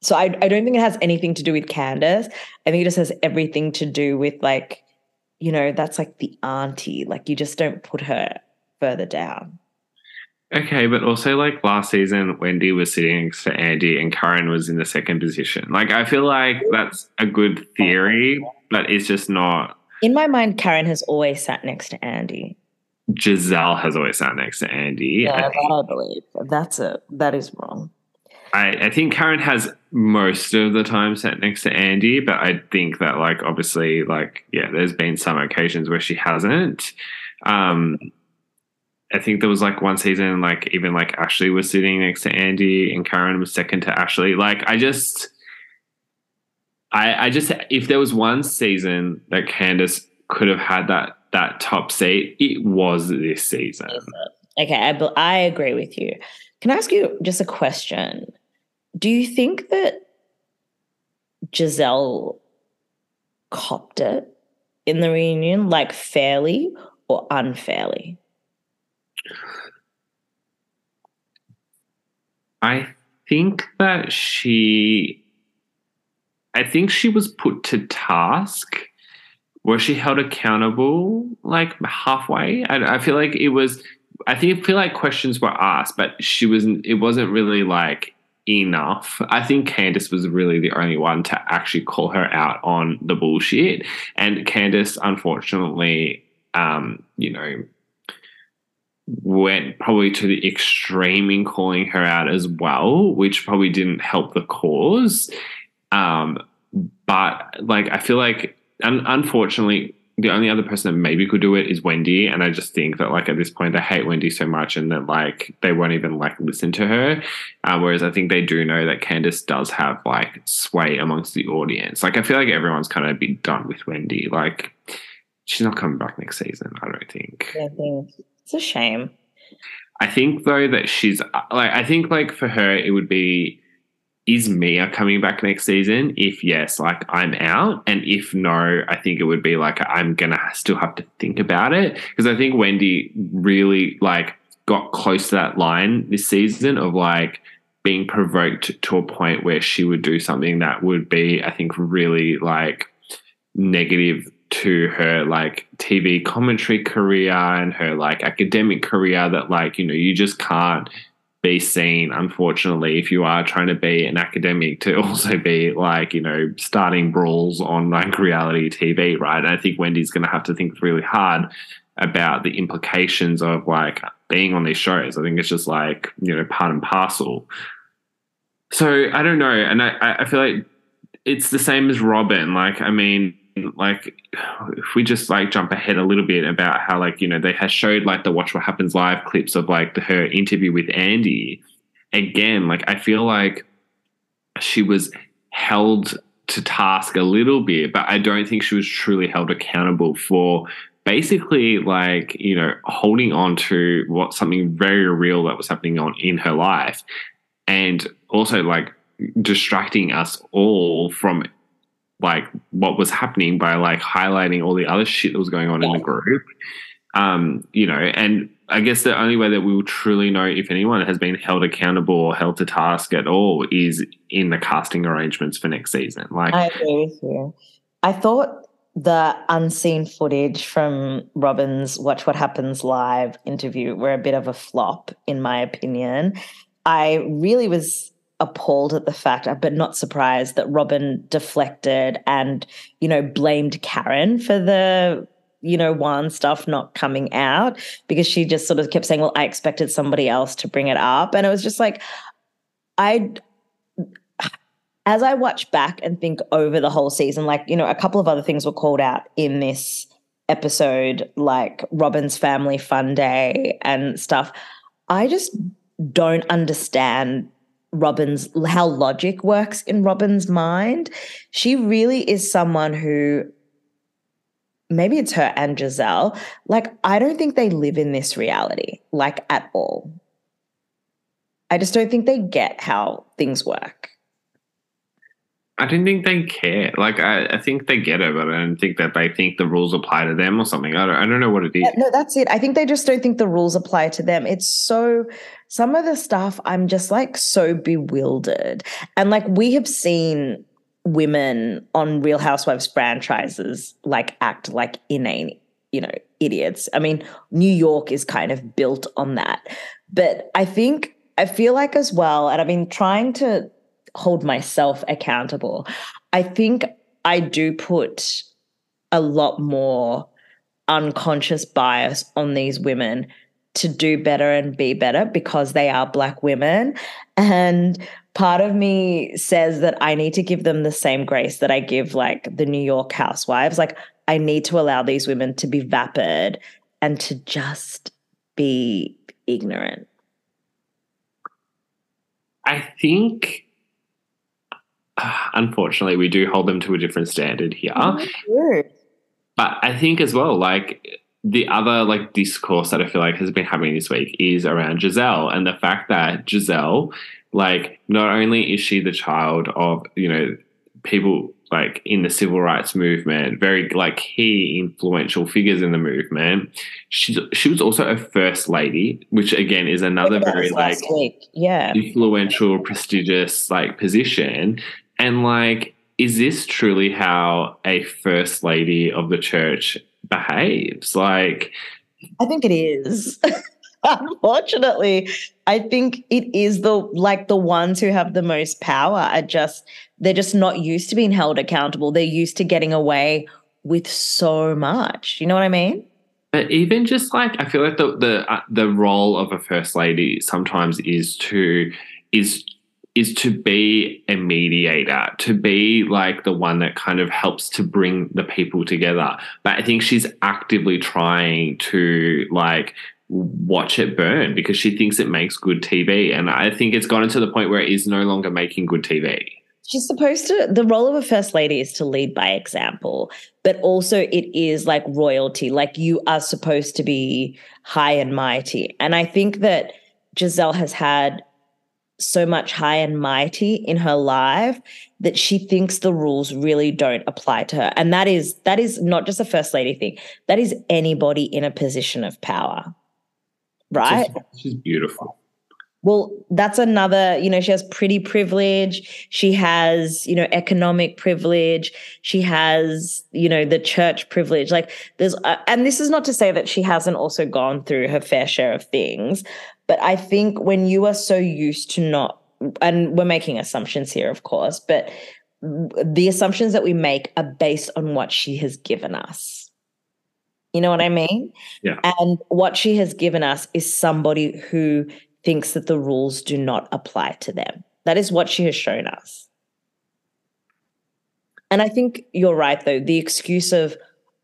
So I, I don't think it has anything to do with Candiace. I think it just has everything to do with like, you know, that's like the auntie. Like you just don't put her further down. Okay, but also like last season, Wendy was sitting next to Andy and Karen was in the second position. Like I feel like that's a good theory, but it's just not in my mind, Karen has always sat next to Andy. Gizelle has always sat next to Andy. Yeah, I believe. That's a that is wrong. I, I think Karen has most of the time sat next to Andy, but I think that like obviously like yeah, there's been some occasions where she hasn't. Um I think there was like one season like even like Ashley was sitting next to Andy and Karen was second to Ashley. Like I just I, I just if there was one season that Candiace could have had that that top seat, it was this season. Okay, I, I agree with you. Can I ask you just a question? Do you think that Gizelle copped it in the reunion, like fairly or unfairly? I think that she I think she was put to task. Was she held accountable like halfway? I, I feel like it was. I think feel like questions were asked, but she wasn't. It wasn't really like enough. I think Candiace was really the only one to actually call her out on the bullshit. And Candiace, unfortunately, um, you know, went probably to the extreme in calling her out as well, which probably didn't help the cause. Um, but like, I feel like, un- unfortunately, the only other person that maybe could do it is Wendy. And I just think that like at this point, they hate Wendy so much and that like they won't even like listen to her. Uh, whereas I think they do know that Candiace does have like sway amongst the audience. Like I feel like everyone's kind of been done with Wendy. Like she's not coming back next season. I don't think. I think it's a shame. I think though that she's like I think like for her it would be is Mia coming back next season? If yes, like I'm out. And if no, I think it would be like I'm gonna still have to think about it. Because I think Wendy really like got close to that line this season of like being provoked to a point where she would do something that would be, I think, really like negative to her like TV commentary career and her like academic career that like, you know, you just can't be seen, unfortunately, if you are trying to be an academic to *laughs* also be like, you know, starting brawls on like reality TV, right? And I think Wendy's gonna have to think really hard about the implications of like being on these shows. I think it's just like, you know, part and parcel. So I don't know. And I, I feel like it's the same as Robyn. Like, I mean, like if we just like jump ahead a little bit about how like, you know, they have showed like the Watch What Happens live clips of like the, her interview with Andy. Again, like I feel like she was held to task a little bit, but I don't think she was truly held accountable for basically like you know holding on to what something very real that was happening on in her life and also like distracting us all from like what was happening by like highlighting all the other shit that was going on yeah. in the group um you know and i guess the only way that we will truly know if anyone has been held accountable or held to task at all is in the casting arrangements for next season like i agree with you i thought the unseen footage from Robyn's Watch What Happens Live interview were a bit of a flop, in my opinion. I really was appalled at the fact, uh, but not surprised that Robyn deflected and, you know, blamed Karen for the, you know, one stuff not coming out because she just sort of kept saying, well, I expected somebody else to bring it up. And it was just like, I as I watch back and think over the whole season, like, you know, a couple of other things were called out in this episode, like Robyn's family fun day and stuff. I just don't understand Robyn's how logic works in Robyn's mind. She really is someone who maybe it's her and Gizelle. Like, I don't think they live in this reality, like at all. I just don't think they get how things work. I don't think they care. Like I, I think they get it, but I don't think that they think the rules apply to them or something. I don't, I don't know what it is. Yeah, no, that's it. I think they just don't think the rules apply to them. It's so some of the stuff I'm just like so bewildered. And like we have seen women on Real Housewives franchises like act like inane, you know, idiots. I mean, New York is kind of built on that. But I think I feel like as well, and I've been trying to hold myself accountable. I think I do put a lot more unconscious bias on these women to do better and be better because they are black women. And part of me says that I need to give them the same grace that I give like the New York housewives. Like I need to allow these women to be vapid and to just be ignorant. I think *sighs* unfortunately, we do hold them to a different standard here. Oh, but I think as well, like the other like discourse that I feel like has been happening this week is around Gizelle and the fact that Gizelle, like, not only is she the child of, you know, people like in the civil rights movement, very like key influential figures in the movement. She she was also a first lady, which again is another very like week. yeah influential, prestigious like position. And like, is this truly how a first lady of the church behaves? Like, I think it is. *laughs* Unfortunately, I think it is the like the ones who have the most power are just they're just not used to being held accountable. They're used to getting away with so much. You know what I mean? But even just like I feel like the the uh, the role of a first lady sometimes is to is is to be a mediator, to be like the one that kind of helps to bring the people together. But I think she's actively trying to like watch it burn because she thinks it makes good TV. And I think it's gotten to the point where it is no longer making good TV. She's supposed to, the role of a first lady is to lead by example, but also it is like royalty. Like you are supposed to be high and mighty. And I think that Gizelle has had so much high and mighty in her life that she thinks the rules really don't apply to her and that is that is not just a first lady thing that is anybody in a position of power right she's, she's beautiful Well, that's another, you know, she has pretty privilege. She has, you know, economic privilege. She has, you know, the church privilege. Like there's, uh, and this is not to say that she hasn't also gone through her fair share of things. But I think when you are so used to not, and we're making assumptions here, of course, but the assumptions that we make are based on what she has given us. You know what I mean? Yeah. And what she has given us is somebody who thinks that the rules do not apply to them. That is what she has shown us. And I think you're right, though. The excuse of,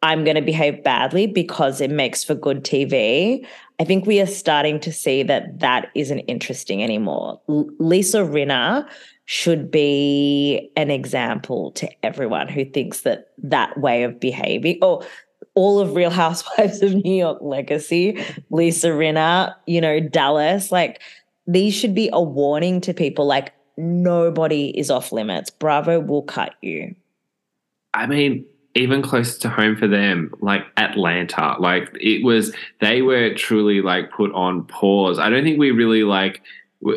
I'm going to behave badly because it makes for good TV. I think we are starting to see that that isn't interesting anymore. L- Lisa Rinna should be an example to everyone who thinks that that way of behaving, or all of Real Housewives of New York legacy, Lisa Rinna, you know, Dallas, like these should be a warning to people like nobody is off limits. Bravo will cut you. I mean, even closer to home for them, like Atlanta, like it was, they were truly like put on pause. I don't think we really like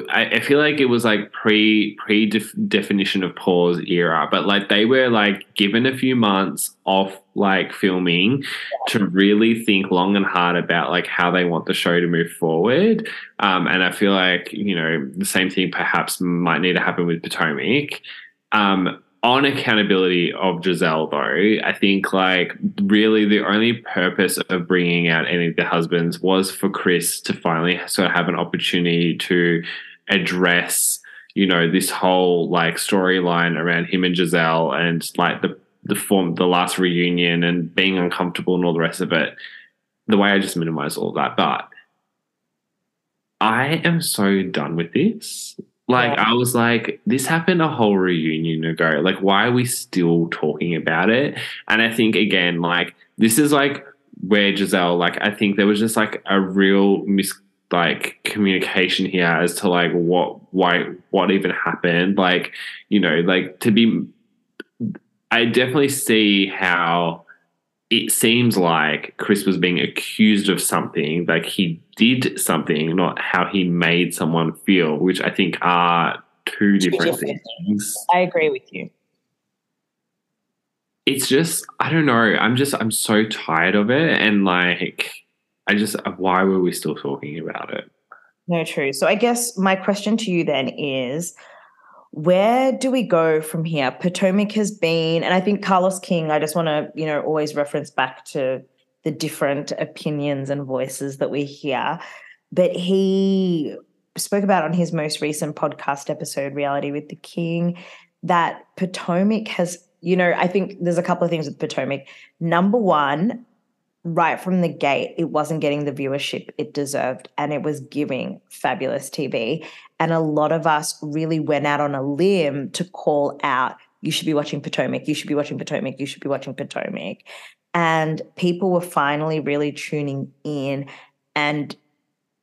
I, feel like it was like pre pre definition of pause era, but like they were like given a few months off like filming to really think long and hard about like how they want the show to move forward. Um, and I feel like you know the same thing perhaps might need to happen with Potomac. Um, on accountability of Gizelle, though, I think like really the only purpose of bringing out any of the husbands was for Chris to finally sort of have an opportunity to address, you know, this whole like storyline around him and Gizelle and like the the form the last reunion and being uncomfortable and all the rest of it. The way I just minimize all that, but I am so done with this. Like yeah. I was like, this happened a whole reunion ago. Like, why are we still talking about it? And I think again, like this is like where Gizelle, like I think there was just like a real mis like communication here as to like what why what even happened. Like, you know, like to be I definitely see how it seems like Chris was being accused of something, like he did something, not how he made someone feel, which I think are two, two different, different things. I agree with you. It's just, I don't know. I'm just, I'm so tired of it. And like, I just, why were we still talking about it? No, true. So I guess my question to you then is where do we go from here? Potomac has been, and I think Carlos King, I just want to, you know, always reference back to the different opinions and voices that we hear. But he spoke about on his most recent podcast episode, Reality with the King, that Potomac has, you know, I think there's a couple of things with Potomac. Number one, right from the gate, it wasn't getting the viewership it deserved and it was giving fabulous TV. And a lot of us really went out on a limb to call out, you should be watching Potomac, you should be watching Potomac, you should be watching Potomac. And people were finally really tuning in and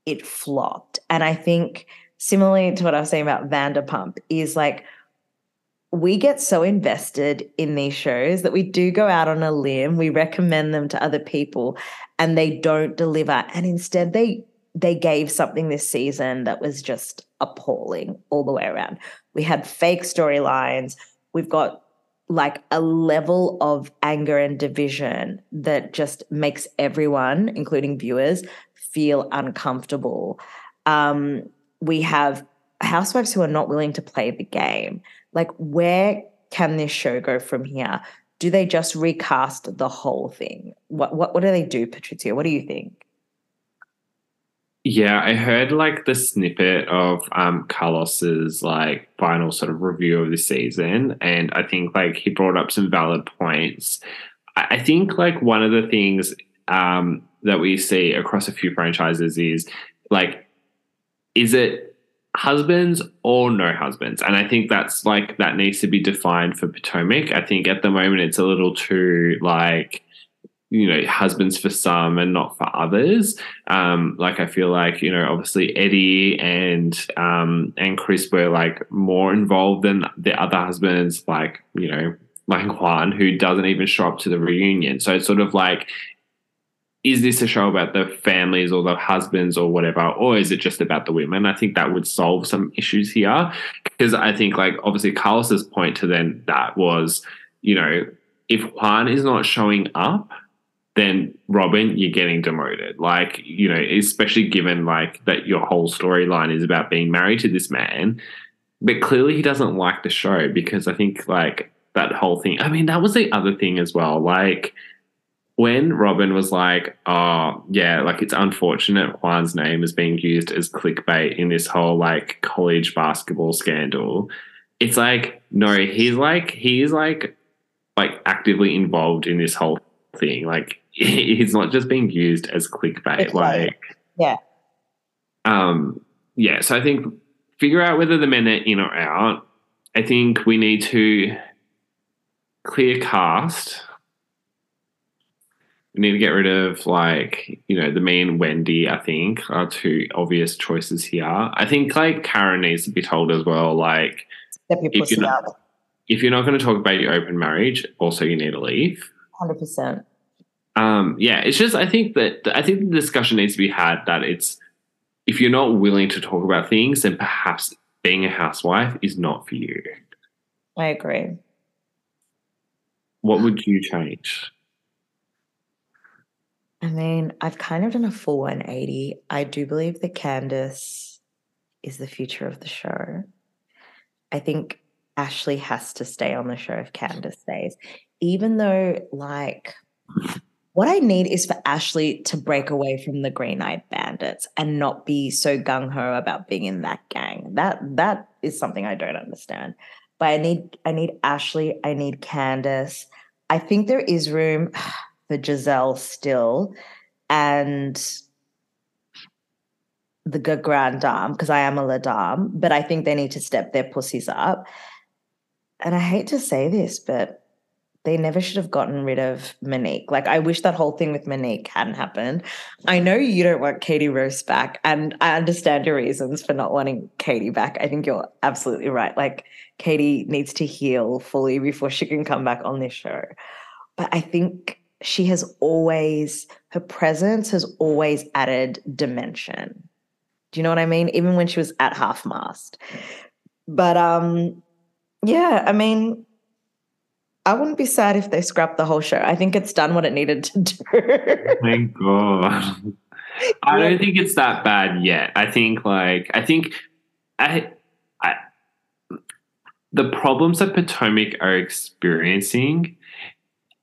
it flopped. And I think similarly to what I was saying about Vanderpump is like we get so invested in these shows that we do go out on a limb we recommend them to other people and they don't deliver. And instead they they gave something this season that was just appalling all the way around. We had fake storylines. We've got like a level of anger and division that just makes everyone including viewers feel uncomfortable. Um, we have housewives who are not willing to play the game like, where can this show go from here? Do they just recast the whole thing? What what what do they do, Patrizia? What do you think? Yeah, I heard like the snippet of um Carlos's like final sort of review of the season, and I think like he brought up some valid points. I think like one of the things um that we see across a few franchises is like, is it husbands or no husbands. And I think that's like that needs to be defined for Potomac. I think at the moment it's a little too like you know husbands for some and not for others um like i feel like you know obviously eddie and um and chris were like more involved than the other husbands like you know like juan who doesn't even show up to the reunion so it's sort of like is this a show about the families or the husbands or whatever, or is it just about the women? I think that would solve some issues here. Because I think, like, obviously, Carlos's point to then that was, you know, if Juan is not showing up, then Robyn, you're getting demoted. Like, you know, especially given like that your whole storyline is about being married to this man. But clearly he doesn't like the show because I think like that whole thing. I mean, that was the other thing as well. Like, when Robyn was like, oh, yeah, like it's unfortunate Juan's name is being used as clickbait in this whole like college basketball scandal, it's like, no, he's like, he's like, like actively involved in this whole thing. Like, *laughs* he's not just being used as clickbait. Like, yeah. Um, yeah. So I think figure out whether the men are in or out. I think we need to clear cast we need to get rid of like you know the Mia and Wendy. I think are two obvious choices here. I think like Karen needs to be told as well. Like if you're, not, if you're not going to talk about your open marriage, also you need to leave. Hundred percent. Um, yeah, it's just I think that I think the discussion needs to be had that it's if you're not willing to talk about things, then perhaps being a housewife is not for you. I agree. What would you change? I mean, I've kind of done a full 180. I do believe that Candiace is the future of the show. I think Ashley has to stay on the show if Candiace stays, even though, like, what I need is for Ashley to break away from the Green Eyed Bandits and not be so gung ho about being in that gang. That that is something I don't understand. But I need I need Ashley. I need Candiace. I think there is room *sighs* for Gizelle still and the grand dame because I am a la dame, but I think they need to step their pussies up. And I hate to say this, but they never should have gotten rid of Monique. Like, I wish that whole thing with Monique hadn't happened. I know you don't want Katie Rost back, and I understand your reasons for not wanting Katie back. I think you're absolutely right. Like, Katie needs to heal fully before she can come back on this show. But I think she has always, her presence has always added dimension. Do you know what I mean? Even when she was at half mast. But um, yeah, I mean, I wouldn't be sad if they scrapped the whole show. I think it's done what it needed to do. *laughs* Thank God. I don't think it's that bad yet. I think like I think I I the problems that Potomac are experiencing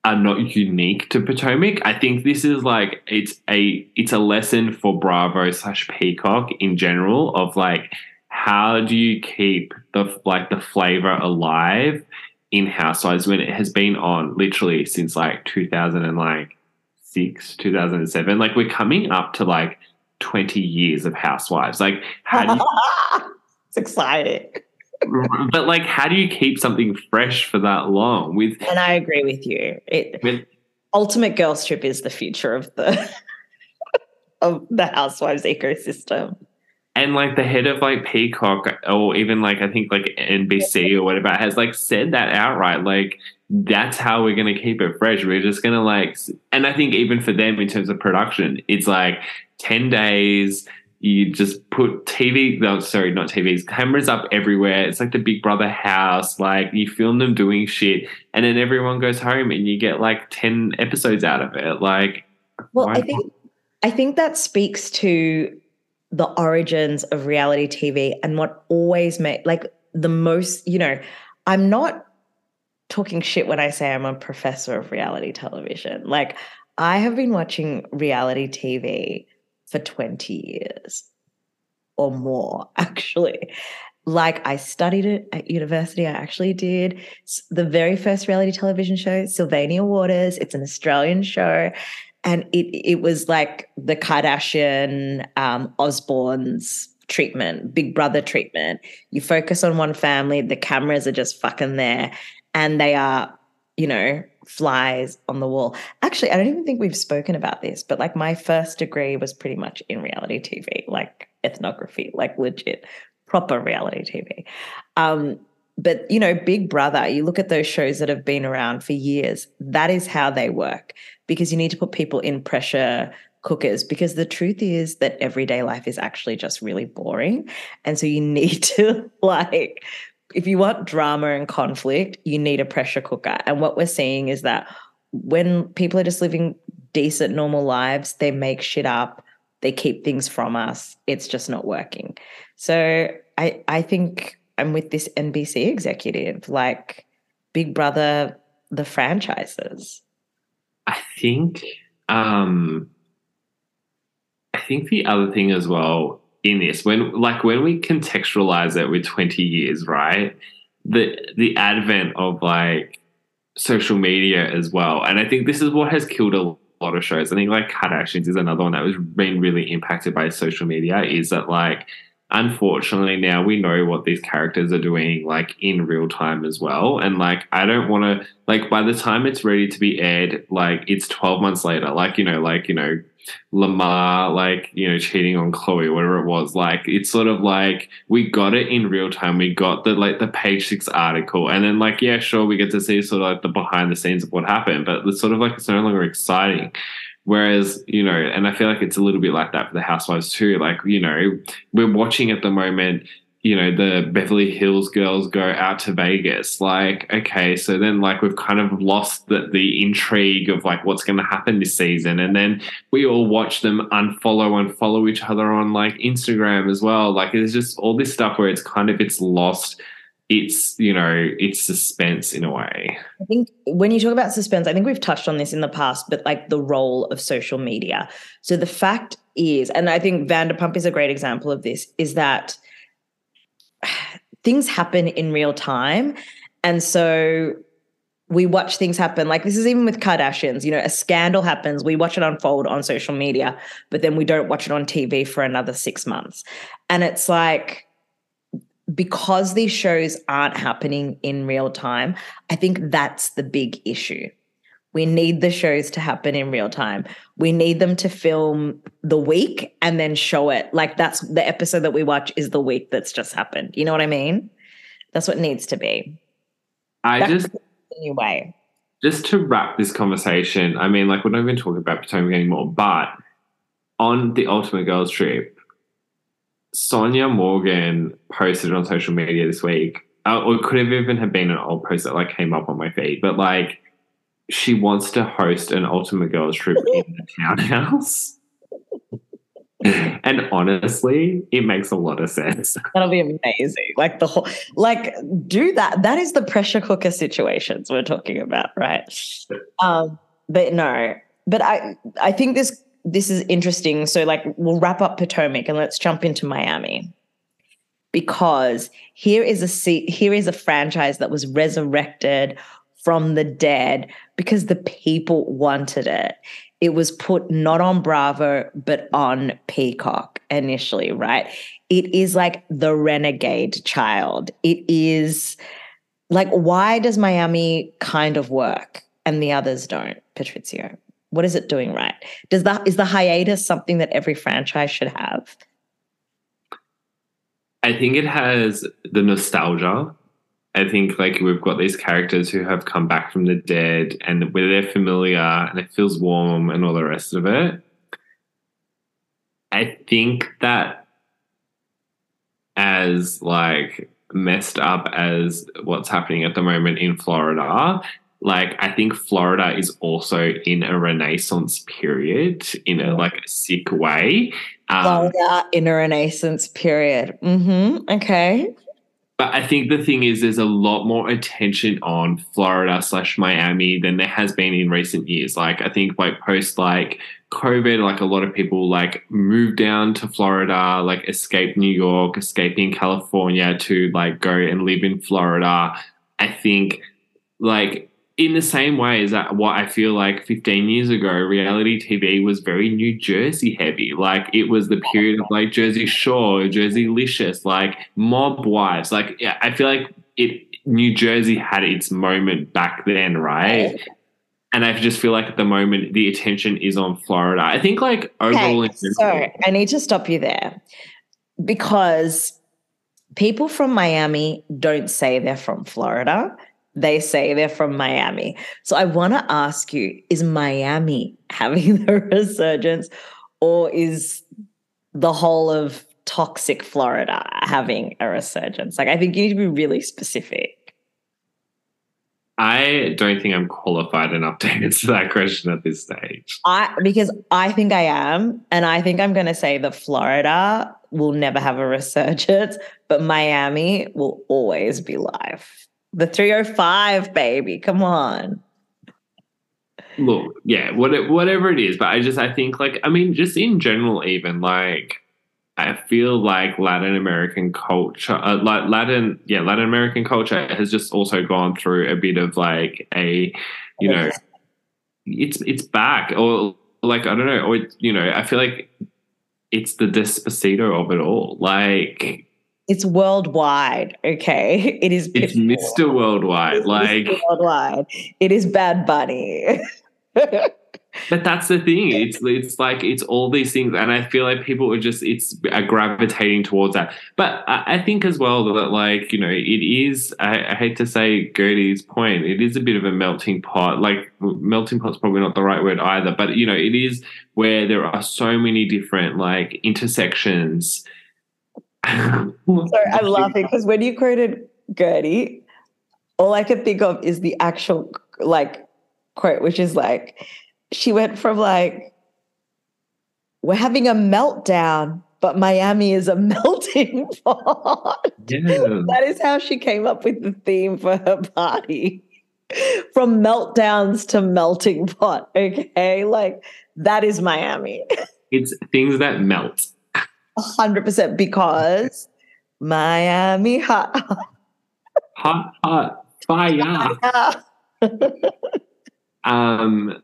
are not unique to Potomac. I think this is like it's a it's a lesson for Bravo slash Peacock in general of like how do you keep the like the flavor alive in Housewives when it has been on literally since like 2000 and like six 2007. Like we're coming up to like 20 years of Housewives. Like how do you *laughs* It's exciting but like, how do you keep something fresh for that long? With and I agree with you. It with, ultimate girls trip is the future of the *laughs* of the housewives ecosystem. And like the head of like Peacock, or even like I think like NBC or whatever, has like said that outright. Like that's how we're gonna keep it fresh. We're just gonna like, and I think even for them in terms of production, it's like ten days you just put TV, no, sorry, not TVs, cameras up everywhere. It's like the Big Brother house. Like you film them doing shit, and then everyone goes home, and you get like ten episodes out of it. Like, well, I think not? I think that speaks to the origins of reality TV and what always made like the most. You know, I'm not talking shit when I say I'm a professor of reality television. Like I have been watching reality TV for 20 years or more, *laughs* actually. Like I studied it at university. I actually did the very first reality television show, Sylvania Waters. It's an Australian show. And it it was like the Kardashian um, Osbournes treatment, Big Brother treatment. You focus on one family, the cameras are just fucking there, and they are, you know, flies on the wall. Actually, I don't even think we've spoken about this, but like my first degree was pretty much in reality TV, like ethnography, like legit proper reality TV. Um, but you know, Big Brother, you look at those shows that have been around for years, that is how they work because you need to put people in pressure cookers because the truth is that everyday life is actually just really boring. And so you *laughs* need to like if you want drama and conflict, you need a pressure cooker. And what we're seeing is that when people are just living decent, normal lives, they make shit up, they keep things from us. It's just not working. So I I think I'm with this NBC executive, like Big Brother, the franchises. I think um I think the other thing as well in this, when like when we contextualize it with 20 years, right? The the advent of like social media as well. And I think this is what has killed a lot of shows. I think like Kardashians is another one that was been really impacted by social media, is that like unfortunately now we know what these characters are doing like in real time as well and like i don't want to like by the time it's ready to be aired like it's 12 months later like you know like you know lamar like you know cheating on khloe whatever it was. Like it's sort of like we got it in real time. We got the like the page six article. And then like yeah sure we get to see sort of like the behind the scenes of what happened but it's sort of like it's no longer exciting. Whereas, you know, and I feel like it's a little bit like that for the housewives too. Like, you know, we're watching at the moment, you know, the Beverly Hills girls go out to Vegas. Like, okay, so then like we've kind of lost the, the intrigue of like what's going to happen this season. And then we all watch them unfollow and follow each other on like Instagram as well. Like, there's just all this stuff where it's kind of, it's lost it's you know it's suspense in a way i think when you talk about suspense i think we've touched on this in the past but like the role of social media so the fact is and i think vanderpump is a great example of this is that *sighs* things happen in real time. And so we watch things happen. Like this is even with kardashians you know a scandal happens. We watch it unfold on social media but then we don't watch it on tv for another six months. And it's like because these shows aren't happening in real time, I think that's the big issue. We need the shows to happen in real time. We need them to film the week and then show it. Like that's the episode that we watch is the week that's just happened. You know what I mean? That's what needs to be. I that's just anyway. Just to wrap this conversation, I mean, like we're not even talking about Potomac anymore, but on the Ultimate Girls trip, Sonja Morgan posted on social media this week, uh, or it could have even have been an old post that like came up on my feed, but like she wants to host an Ultimate Girls trip *laughs* in the townhouse. and honestly, it makes a lot of sense. That'll be amazing. Like the whole, like do that. That is the pressure cooker situations we're talking about, right? Um, but no, but I, I think this this is interesting. So, like, we'll wrap up Potomac and let's jump into Miami because here is a here is a franchise that was resurrected from the dead because the people wanted it. It was put not on Bravo but on Peacock initially, right? It is like the renegade child. It is like why does Miami kind of work and the others don't, Patrizio? what is it doing right? Does that is the hiatus something that every franchise should have? I think it has the nostalgia. I think like we've got these characters who have come back from the dead and where they're familiar and it feels warm and all the rest of it. I think that as like messed up as what's happening at the moment in Florida, like I think Florida is also in a renaissance period in a like a sick way. Um, Florida in a renaissance period. Mm-hmm. Okay. But I think the thing is, there's a lot more attention on Florida slash Miami than there has been in recent years. Like I think like post like COVID, like a lot of people like moved down to Florida, like escape New York, escaping California to like go and live in Florida. I think like in the same way as that what I feel like 15 years ago, reality TV was very New Jersey heavy. Like it was the period of like Jersey Shore, Jerseylicious, like Mob Wives. Like yeah, I feel like it New Jersey had its moment back then, right? And I just feel like at the moment the attention is on Florida. I think like overall. Okay, so I need to stop you there because people from Miami don't say they're from Florida. They say they're from Miami. So I want to ask you is Miami *laughs* having the resurgence or is the whole of toxic Florida having a resurgence? Like, I think you need to be really specific. I don't think I'm qualified enough to *laughs* answer that question at this stage. I because I think I am, and I think I'm going to say that Florida will never have a *laughs* resurgence, but Miami will always be live. The 305, baby, come on. Look, yeah, whatever it is, but I just I think like I mean, just in general, even like I feel like Latin American culture, uh, like Latin, yeah, Latin American culture has just also gone through a bit of like a, you know, it's it's back or like I don't know, or you know, I feel like it's the despacito of it all. Like it's worldwide. Okay, *laughs* it is. It's Mr. Worldwide. Like Mr. worldwide. It is Bad Bunny. *laughs* but that's the thing. It's it's like it's all these things, and I feel like people are just it's are gravitating towards that. But I, I think as well that like you know it is. I, I, hate to say Guerdy's point. It is a bit of a melting pot. Like melting pot's probably not the right word either. But you know it is where there are so many different like intersections. Sorry, I'm laughing because when you quoted Guerdy, all I can think of is the actual like quote, which is like she went from like, we're having a meltdown, but Miami is a *laughs* melting pot. Yeah. that is how she came up with the theme for her party. From meltdowns to melting pot. Okay. Like that is Miami. It's things that melt. Hundred percent because Miami hot. hot, hot, fire. *laughs* um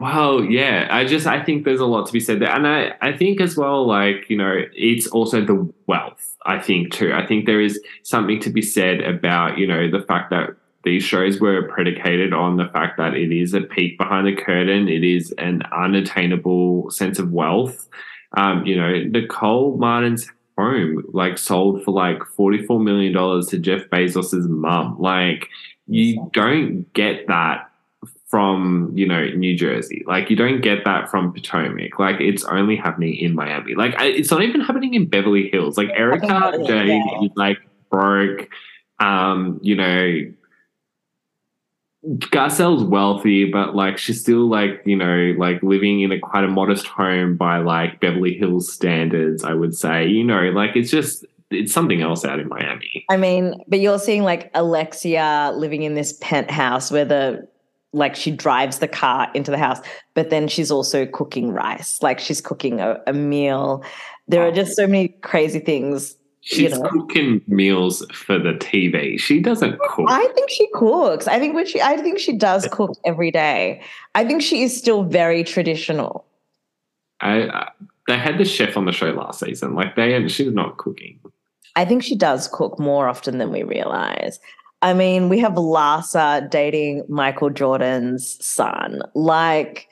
well, yeah, I just I think there's a lot to be said there, and I I think as well, like you know, it's also the wealth. I think too. I think there is something to be said about you know the fact that these shows were predicated on the fact that it is a peek behind the curtain. It is an unattainable sense of wealth. Um, you know, Nicole Martin's home like sold for like forty four million dollars to Jeff Bezos's mum. Like you don't get that from you know New Jersey. Like you don't get that from Potomac. Like it's only happening in Miami. Like I, it's not even happening in Beverly Hills. Like Erika Jayne yeah. like broke. Um, you know, Garcelle's wealthy, but like she's still like you know like living in a quite a modest home by like Beverly Hills standards. I would say you know like it's just it's something else out in Miami. I mean, but you're seeing like Alexia living in this penthouse where the like she drives the car into the house, but then she's also cooking rice. Like she's cooking a, a meal. There are just so many crazy things. She's you know. cooking meals for the TV. She doesn't cook. I think she cooks. I think when she I think she does cook every day. I think she is still very traditional. I uh, they had the chef on the show last season. Like they she's not cooking. I think she does cook more often than we realize. I mean, we have Larsa dating Michael Jordan's son. Like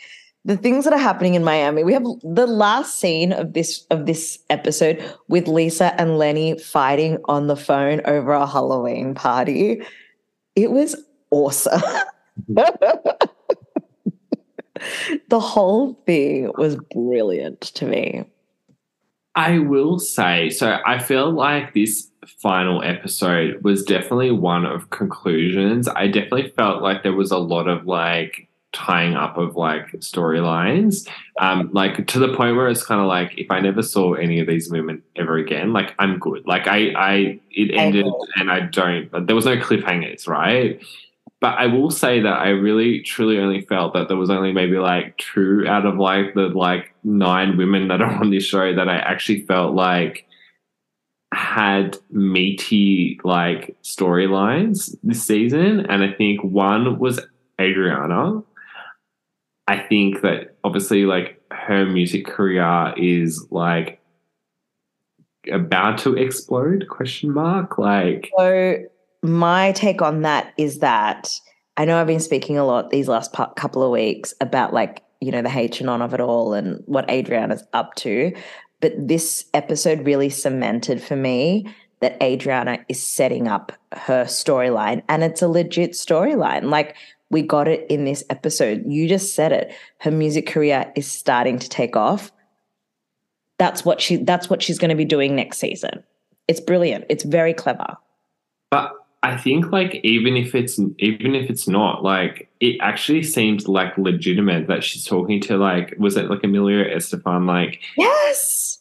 the things that are happening in Miami. We have the last scene of this of this episode with Lisa and Lenny fighting on the phone over a Halloween party. It was awesome. *laughs* the whole thing was brilliant to me. I will say, so I feel like this final episode was definitely one of conclusions. I definitely felt like there was a lot of like tying up of like storylines, um, like to the point where it's kind of like if I never saw any of these women ever again, like I'm good. Like I, I, it ended, and I don't. There was no cliffhangers, right? But I will say that I really truly only felt that there was only maybe like two out of like the like nine women that are on this show that I actually felt like had meaty like storylines this season. And I think one was Adriana. I think that obviously like her music career is like about to explode question mark like so my take on that is that I know I've been speaking a lot these last couple of weeks about like, you know, the H and on of it all and what Adriana's up to. But this episode really cemented for me that Adriana is setting up her storyline and it's a legit storyline. Like we got it in this episode. You just said it. Her music career is starting to take off. That's what she that's what she's going to be doing next season. It's brilliant. It's very clever. But I think like even if it's even if it's not like it actually seems like legitimate that she's talking to like was it like Emilio Estefan like yes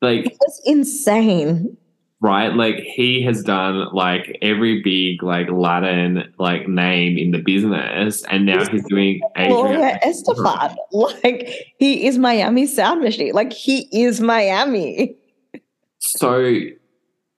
like it's insane right? Like he has done like every big like Latin like name in the business and now he's doing Emilio Estefan *laughs* like he is Miami sound machine. Like he is Miami. So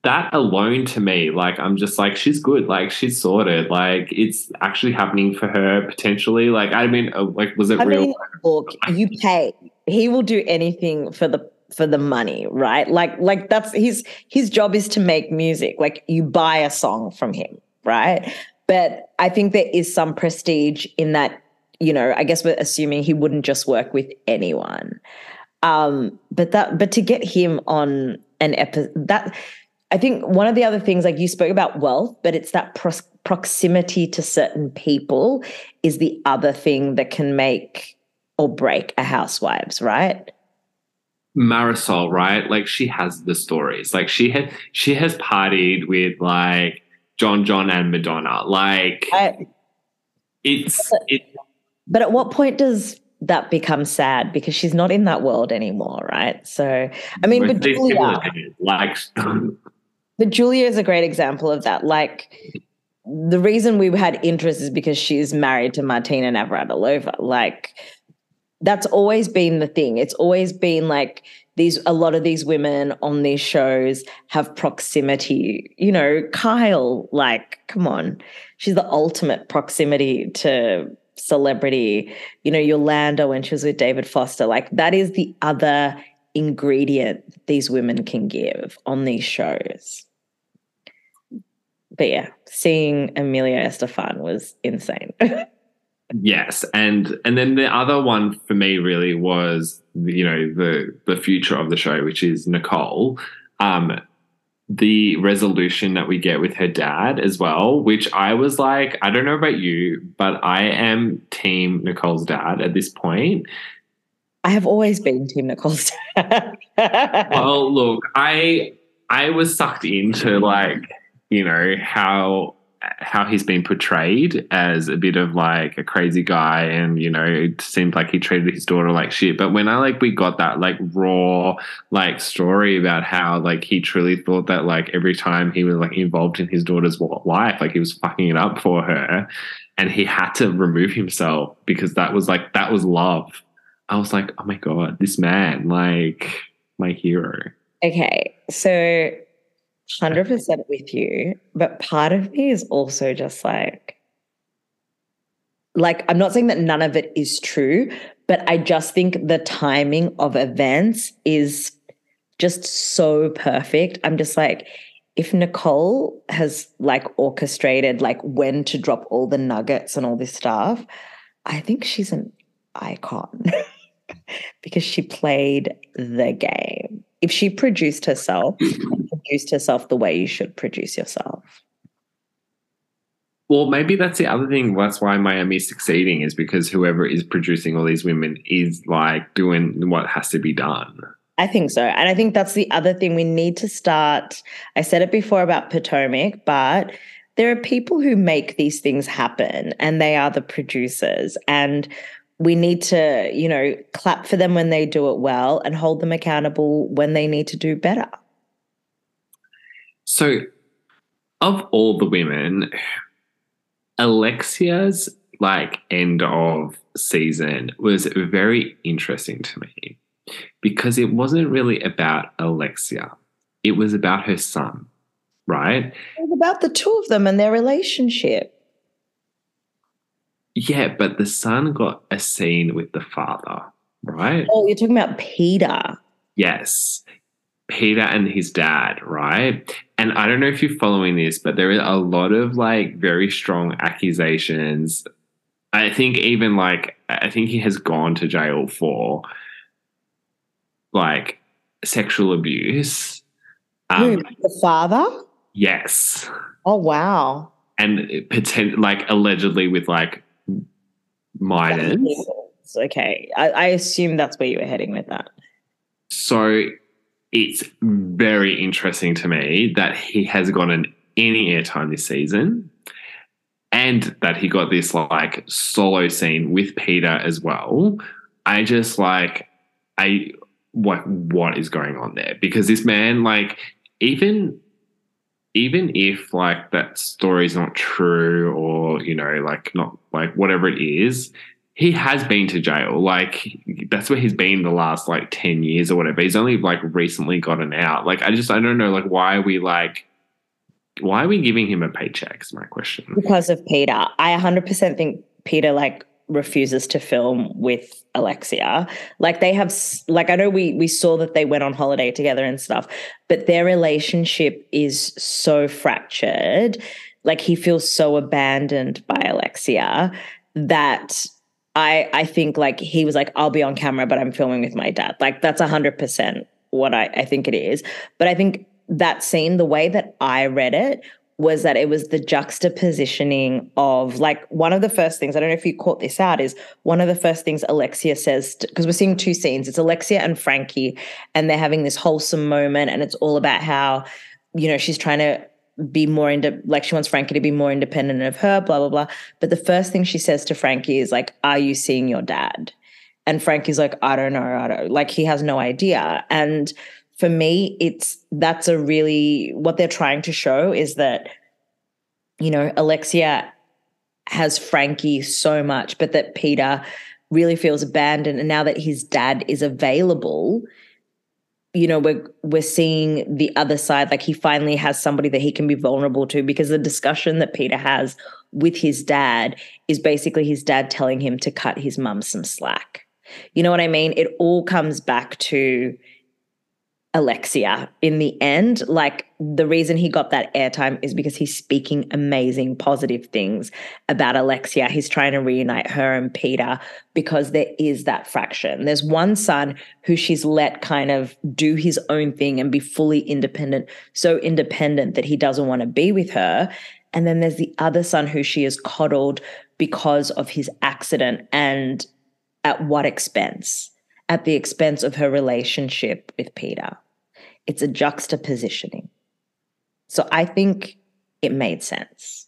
that alone to me, like I'm just like she's good, like she's sorted, like it's actually happening for her potentially. Like I mean, uh, like was it I real? Mean, look, you pay. He will do anything for the for the money, right? Like like that's his his job is to make music. Like you buy a song from him, right? But I think there is some prestige in that. You know, I guess we're assuming he wouldn't just work with anyone. Um, but that but to get him on an episode that I think one of the other things, like you spoke about wealth, but it's that pro- proximity to certain people is the other thing that can make or break a housewives, right? Marisol, right? Like she has the stories. Like she had she has partied with like John John and Madonna. Like I, it's it But at what point does that become sad because she's not in that world anymore, right? So I mean, but Julia, like *laughs* but Julia is a great example of that. Like the reason we had interest is because she's married to Martina Navratilova. Like that's always been the thing. It's always been like these a lot of these women on these shows have proximity. You know, Kyle, like, come on. She's the ultimate proximity to celebrity. You know, Yolanda when she was with David Foster. Like that is the other ingredient these women can give on these shows. But yeah, seeing Emilio Estefan was insane. *laughs* yes, and and then the other one for me really was you know the the future of the show, which is Nicole. Um, the resolution that we get with her dad as well, which I was like, I don't know about you, but I am team Nicole's dad at this point I have always been Team Nicole's dad. *laughs* well, look, I I was sucked into like you know how how he's been portrayed as a bit of like a crazy guy and you know it seemed like he treated his daughter like shit but when i like we got that like raw like story about how like he truly thought that like every time he was like involved in his daughter's life like he was fucking it up for her and he had to remove himself because that was like that was love I was like, oh my God, this man, like my hero. Okay. So 100% with you. But part of me is also just like, like, I'm not saying that none of it is true, but I just think the timing of events is just so perfect. I'm just like, if Nicole has like orchestrated like when to drop all the nuggets and all this stuff, I think she's an icon. *laughs* because she played the game. If she produced herself, produced herself the way you should produce yourself. Well, maybe that's the other thing. That's why Miami's succeeding is because whoever is producing all these women is like doing what has to be done. I think so. And I think that's the other thing we need to start. I said it before about Potomac, but there are people who make these things happen and they are the producers. And we need to, you know, clap for them when they do it well and hold them accountable when they need to do better. So, of all the women, Alexia's like end of season was very interesting to me because it wasn't really about Alexia. It was about her son, right? It was about the two of them and their relationship. Yeah, but the son got a scene with the father, right? Oh, you're talking about Peter. Yes. Peter and his dad, right? And I don't know if you're following this, but there are a lot of like very strong accusations. I think even like, I think he has gone to jail for like sexual abuse Who, Um, the father? yes, Oh wow. and potent like allegedly with like minors. Okay. I, I assume that's where you were heading with that. So it's very interesting to me that he has gotten any airtime this season and that he got this like solo scene with Peter as well. I just like I what what is going on there? Because this man, like, even even if like that story's not true or you know, like not like whatever it is, he has been to jail. Like that's where he's been the last like 10 years or whatever. He's only like recently gotten out. Like I just I don't know, like why are we like why are we giving him a paycheck? Is my question. Because of Peter. I 100% think Peter like refuses to film with Alexia. Like they have like I know we we saw that they went on holiday together and stuff, but their relationship is so fractured. Like he feels so abandoned by Alexia that I I think like he was like I'll be on camera but I'm filming with my dad. Like that's a 100% what I I think it is. But I think that scene the way that I read it was that it was the juxtapositioning of like one of the first things, I don't know if you caught this out, is one of the first things Alexia says, because we're seeing two scenes. It's Alexia and Frankie, and they're having this wholesome moment, and it's all about how, you know, she's trying to be more into like she wants Frankie to be more independent of her, blah, blah, blah. But the first thing she says to Frankie is like, Are you seeing your dad? And Frankie's like, I don't know, I don't like he has no idea. And for me, it's that's a really what they're trying to show is that, you know, Alexia has Frankie so much, but that Peter really feels abandoned. And now that his dad is available, you know, we're we're seeing the other side. Like he finally has somebody that he can be vulnerable to because the discussion that Peter has with his dad is basically his dad telling him to cut his mum some slack. You know what I mean? It all comes back to Alexia in the end. Like the reason he got that airtime is because he's speaking amazing, positive things about Alexia. He's trying to reunite her and Peter because there is that fraction. There's one son who she's let kind of do his own thing and be fully independent, so independent that he doesn't want to be with her. And then there's the other son who she has coddled because of his accident and at what expense? At the expense of her relationship with Peter. It's a juxtapositioning. So I think it made sense.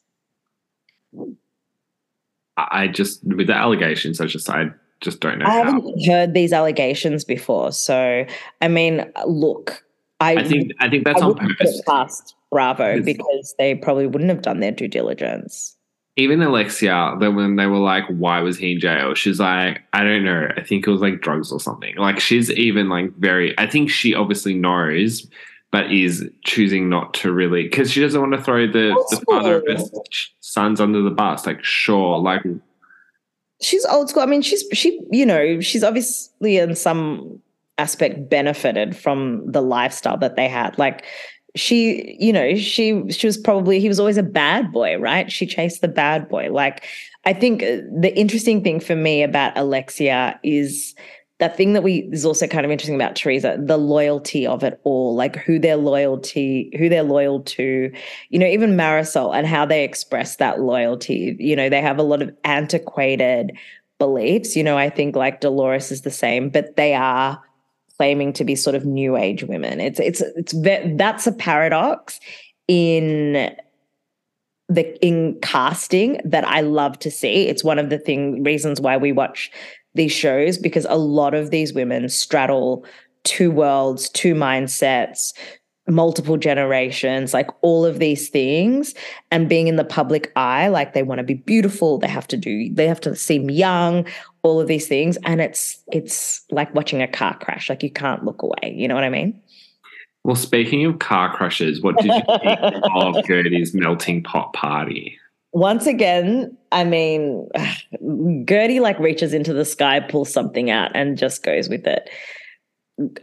I just with the allegations, I just I just don't know I how. haven't heard these allegations before. So, I mean, look, I, I think I think that's I on purpose. past Bravo because they probably wouldn't have done their due diligence. Even Alexia, that when they were like, "Why was he in jail?" She's like, "I don't know. I think it was like drugs or something." Like she's even like very. I think she obviously knows, but is choosing not to really because she doesn't want to throw the, the father of her sons under the bus. Like, sure, like she's old school. I mean, she's she, you know, she's obviously in some aspect benefited from the lifestyle that they had. Like she, you know, she she was probably he was always a bad boy, right? She chased the bad boy. Like I think uh, the interesting thing for me about Alexia is that thing that we is also kind of interesting about Teresa, the loyalty of it all, like who they're loyalty, who they're loyal to, you know, even Marisol and how they express that loyalty. You know, they have a lot of antiquated beliefs. You know, I think like Dolores is the same, but they are claiming to be sort of new age women. It's it's it's that's a paradox in the in casting that I love to see. It's one of the thing reasons why we watch these shows because a lot of these women straddle two worlds, two mindsets, multiple generations, like all of these things and being in the public eye like they want to be beautiful, they have to do they have to seem young, all of these things and it's it's like watching a car crash like you can't look away, you know what I mean? Well, speaking of car crashes, what did you think *laughs* of Guerdy's melting pot party? once again, I mean, *sighs* Gertie like reaches into the sky, pulls something out, and just goes with it.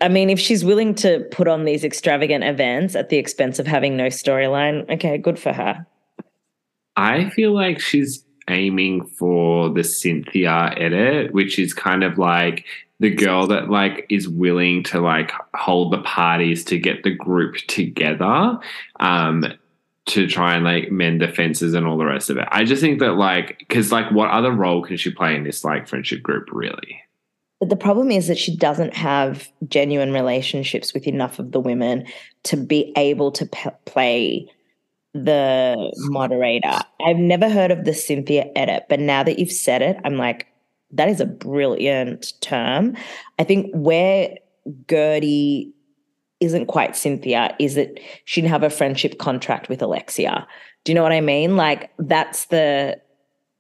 I mean, if she's willing to put on these extravagant events at the expense of having no storyline, okay, good for her. I feel like she's aiming for the Cynthia edit, which is kind of like the girl that like is willing to like hold the parties to get the group together um to try and like mend the fences and all the rest of it. I just think that like because like what other role can she play in this like friendship group really? But the problem is that she doesn't have genuine relationships with enough of the women to be able to play the moderator. I've never heard of the Cynthia edit, but now that you've said it, I'm like, that is a brilliant term. I think where Guerdy isn't quite Cynthia is that she didn't have a friendship contract with Alexia. Do you know what I mean? Like that's the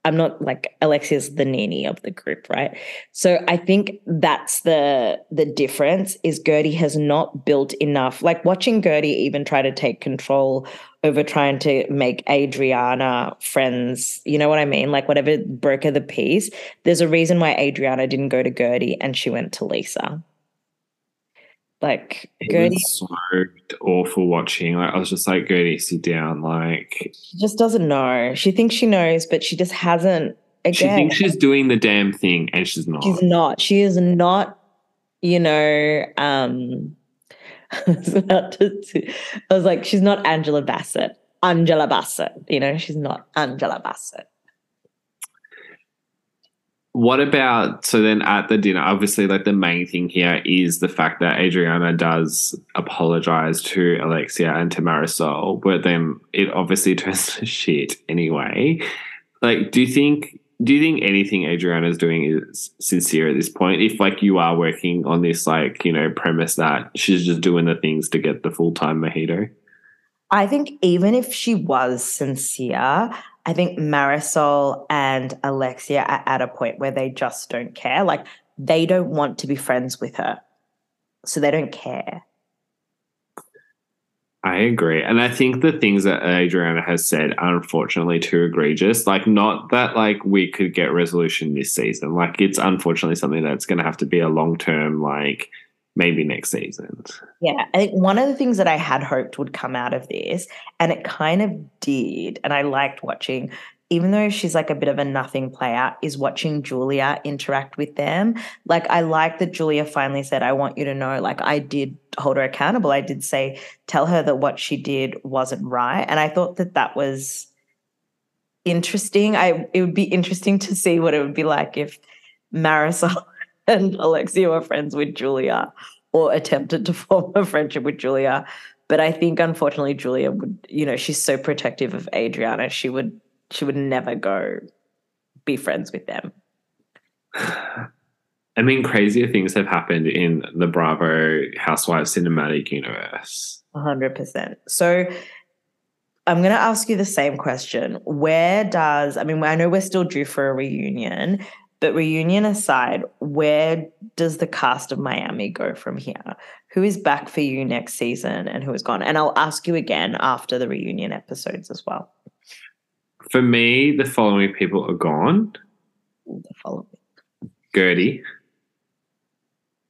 I'm not like Alexia's the nanny of the group, right? So I think that's the the difference is Guerdy has not built enough. Like watching Guerdy even try to take control over trying to make Adriana friends. You know what I mean? Like whatever broke the peace. There's a reason why Adriana didn't go to Guerdy and she went to Lisa. Like was so awful watching. Like I was just like, Guerdy, sit down. Like she just doesn't know. She thinks she knows, but she just hasn't. Again, she thinks she's doing the damn thing and she's not. she's not. She is not. You know, um, *laughs* I was about to- I was like, she's not Angela Bassett. Angela Bassett. You know, she's not Angela Bassett. What about so then at the dinner? Obviously, like the main thing here is the fact that Adriana does apologize to Alexia and to Marisol, but then it obviously *laughs* turns to shit anyway. Like, do you think do you think anything Adriana is doing is sincere at this point? If like you are working on this like, you know, premise that she's just doing the things to get the full time mojito. I think even if she was sincere, I think Marisol and Alexia are at a point where they just don't care. Like they don't want to be friends with her. So they don't care. I agree. And I think the things that Adriana has said are unfortunately too egregious. Like, not that like we could get resolution this season. Like, it's unfortunately something that's going to have to be a long term, like maybe next season. Yeah. I think one of the things that I had hoped would come out of this, and it kind of did, and I liked watching, even though she's like a bit of a nothing player, is watching Julia interact with them. Like, I like that Julia finally said, I want you to know, like, I did hold her accountable. I did say, tell her that what she did wasn't right. And I thought that that was interesting. I it would be interesting to see what it would be like if Marisol *laughs* and Alexia were friends with Julia or attempted to *laughs* form a friendship with Julia. But I think unfortunately Julia would, you know, she's so protective of Adriana, she would she would never go be friends with them. *sighs* I mean, crazier things have happened in the Bravo Housewives cinematic universe. 100%. So I'm going to ask you the same question. Where does, I mean, I know we're still due for a reunion, but reunion aside, where does the cast of Miami go from here? Who is back for you next season and who is gone? And I'll ask you again after the reunion episodes as well. For me, the following people are gone The following. Guerdy,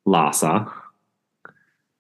Larsa.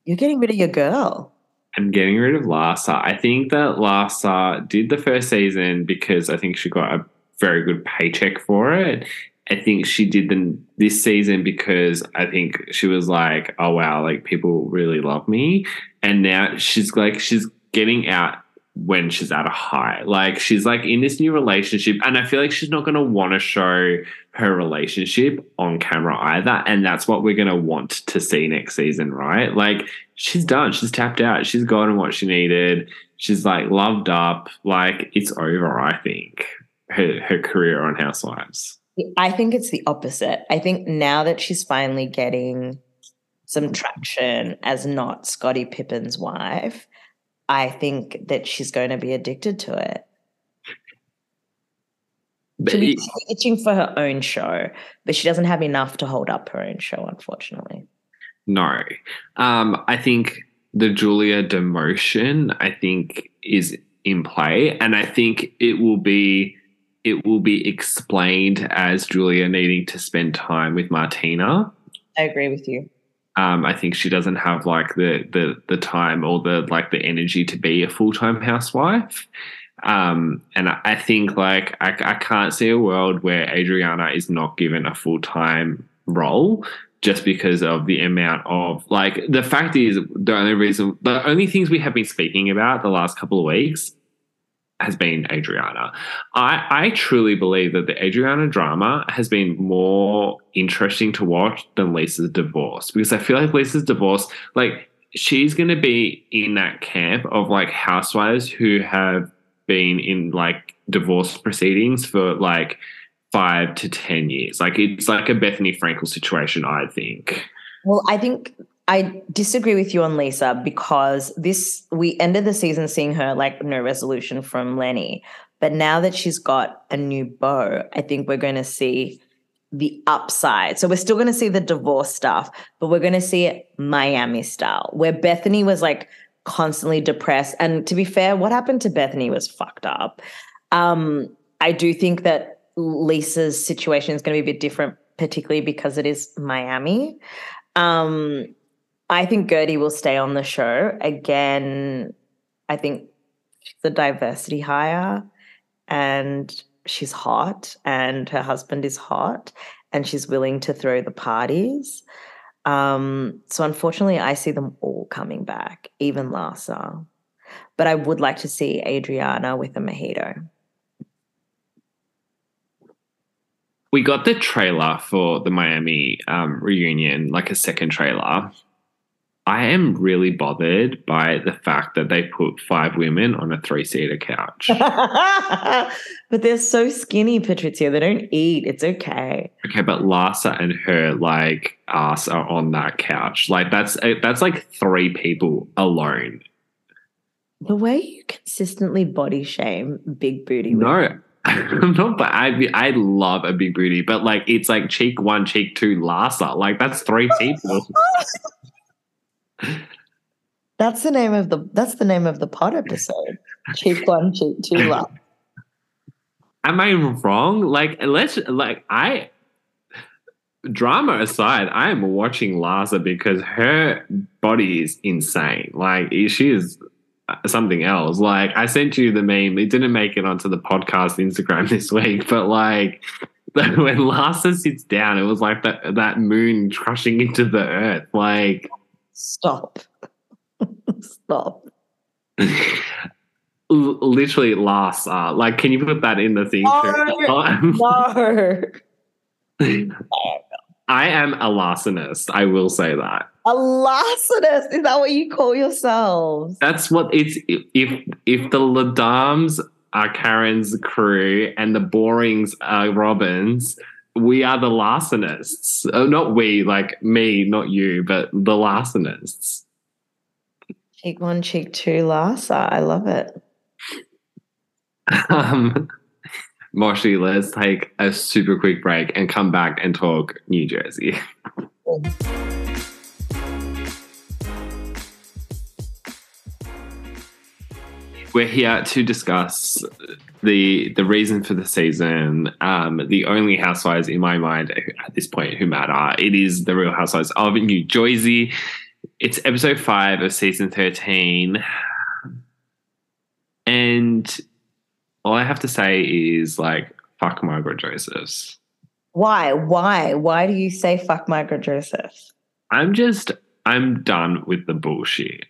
You're getting rid of your girl. I'm getting rid of Larsa. I think that Larsa did the first season because I think she got a very good paycheck for it. I think she did the this season because I think she was like, oh wow, like people really love me. And now she's like she's getting out when she's at a high. Like she's like in this new relationship, and I feel like she's not gonna want to show her relationship on camera either. And that's what we're gonna want to see next season, right? Like she's done, she's tapped out, she's gotten what she needed, she's like loved up, like it's over, I think. Her her career on Housewives. I think it's the opposite. I think now that she's finally getting some traction as not Scottie Pippen's wife, I think that she's going to be addicted to it. She'll be itching for her own show, but she doesn't have enough to hold up her own show, unfortunately. No. Um, I think the Julia demotion, I think, is in play. And I think it will be it will be explained as Julia needing to spend time with Martina. I agree with you. Um, I think she doesn't have like the the the time or the like the energy to be a full time housewife. Um, and I, I think like I, I can't see a world where Adriana is not given a full time role just because of the amount of like the fact is the only reason the only things we have been speaking about the last couple of weeks has been Adriana. I, I truly believe that the Adriana drama has been more interesting to watch than Lisa's divorce because I feel like Lisa's divorce, like she's going to be in that camp of like housewives who have been in like divorce proceedings for like five to 10 years. Like it's like a Bethenny Frankel situation, I think. Well, I think I disagree with you on Lisa because this, we ended the season seeing her like no resolution from Lenny. But now that she's got a new beau, I think we're going to see the upside. So we're still going to see the divorce stuff, but we're going to see it Miami style, where Bethenny was like constantly depressed. And to be fair, what happened to Bethenny was fucked up. Um, I do think that Lisa's situation is going to be a bit different, particularly because it is Miami. Um, I think Guerdy will stay on the show. Again, I think the diversity hire and she's hot and her husband is hot and she's willing to throw the parties. Um, so unfortunately, I see them all coming back, even Larsa. But I would like to see Adriana with a mojito. We got the trailer for the Miami um, reunion, like a second trailer. I am really bothered by the fact that they put five women on a three seater couch. *laughs* but they're so skinny, Patricia. They don't eat. It's okay. Okay, but Larsa and her like ass are on that couch. Like that's eh, that's like three people alone. The way you consistently body shame big booty. No, I'm *laughs* not. But I I love a big booty, but like it's like cheek one, cheek two, Larsa. Like that's three *laughs* people. That's the name of the that's the name of the pod episode. cheap one, cheap two *laughs* love. Am I wrong? Like let's like I drama aside, I am watching Larsa because her body is insane. Like she is uh, something else. Like I sent you the meme. It didn't make it onto the podcast Instagram *laughs* this week, but like *laughs* when Larsa sits down, it was like that that moon crushing into the earth. Like Stop. *laughs* Stop. *laughs* Literally last. Uh, like, can you put that in the thing? No. *laughs* no. I am a larcenist. I will say that. A larcenist? Is that what you call yourselves? That's what it's. If if the Ladams are Karen's crew and the Borings are Robyn's, we are the larcenists. Oh, not we, like me, not you, but the larcenists. Cheek one, cheek two, Larsa. I love it. *laughs* Um, Moshi, let's take a super quick break and come back and talk New Jersey. *laughs* We're here to discuss the the reason for the season. Um, the only housewives in my mind at this point who matter. It is the Real Housewives of New Jersey. It's episode five of season thirteen, and all I have to say is like fuck Margaret Josephs. Why? Why? Why do you say fuck Margaret Josephs? I'm just I'm done with the bullshit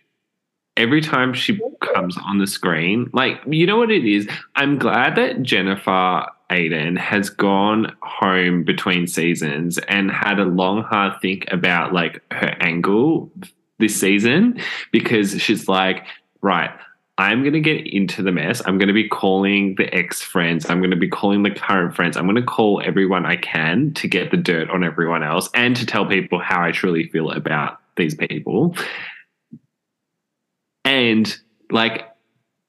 every time she comes on the screen, like, you know what it is? I'm glad that Jennifer Aydin has gone home between seasons and had a long, hard think about like her angle this season because she's like, right, I'm going to get into the mess. I'm going to be calling the ex friends. I'm going to be calling the current friends. I'm going to call everyone I can to get the dirt on everyone else and to tell people how I truly feel about these people. And like,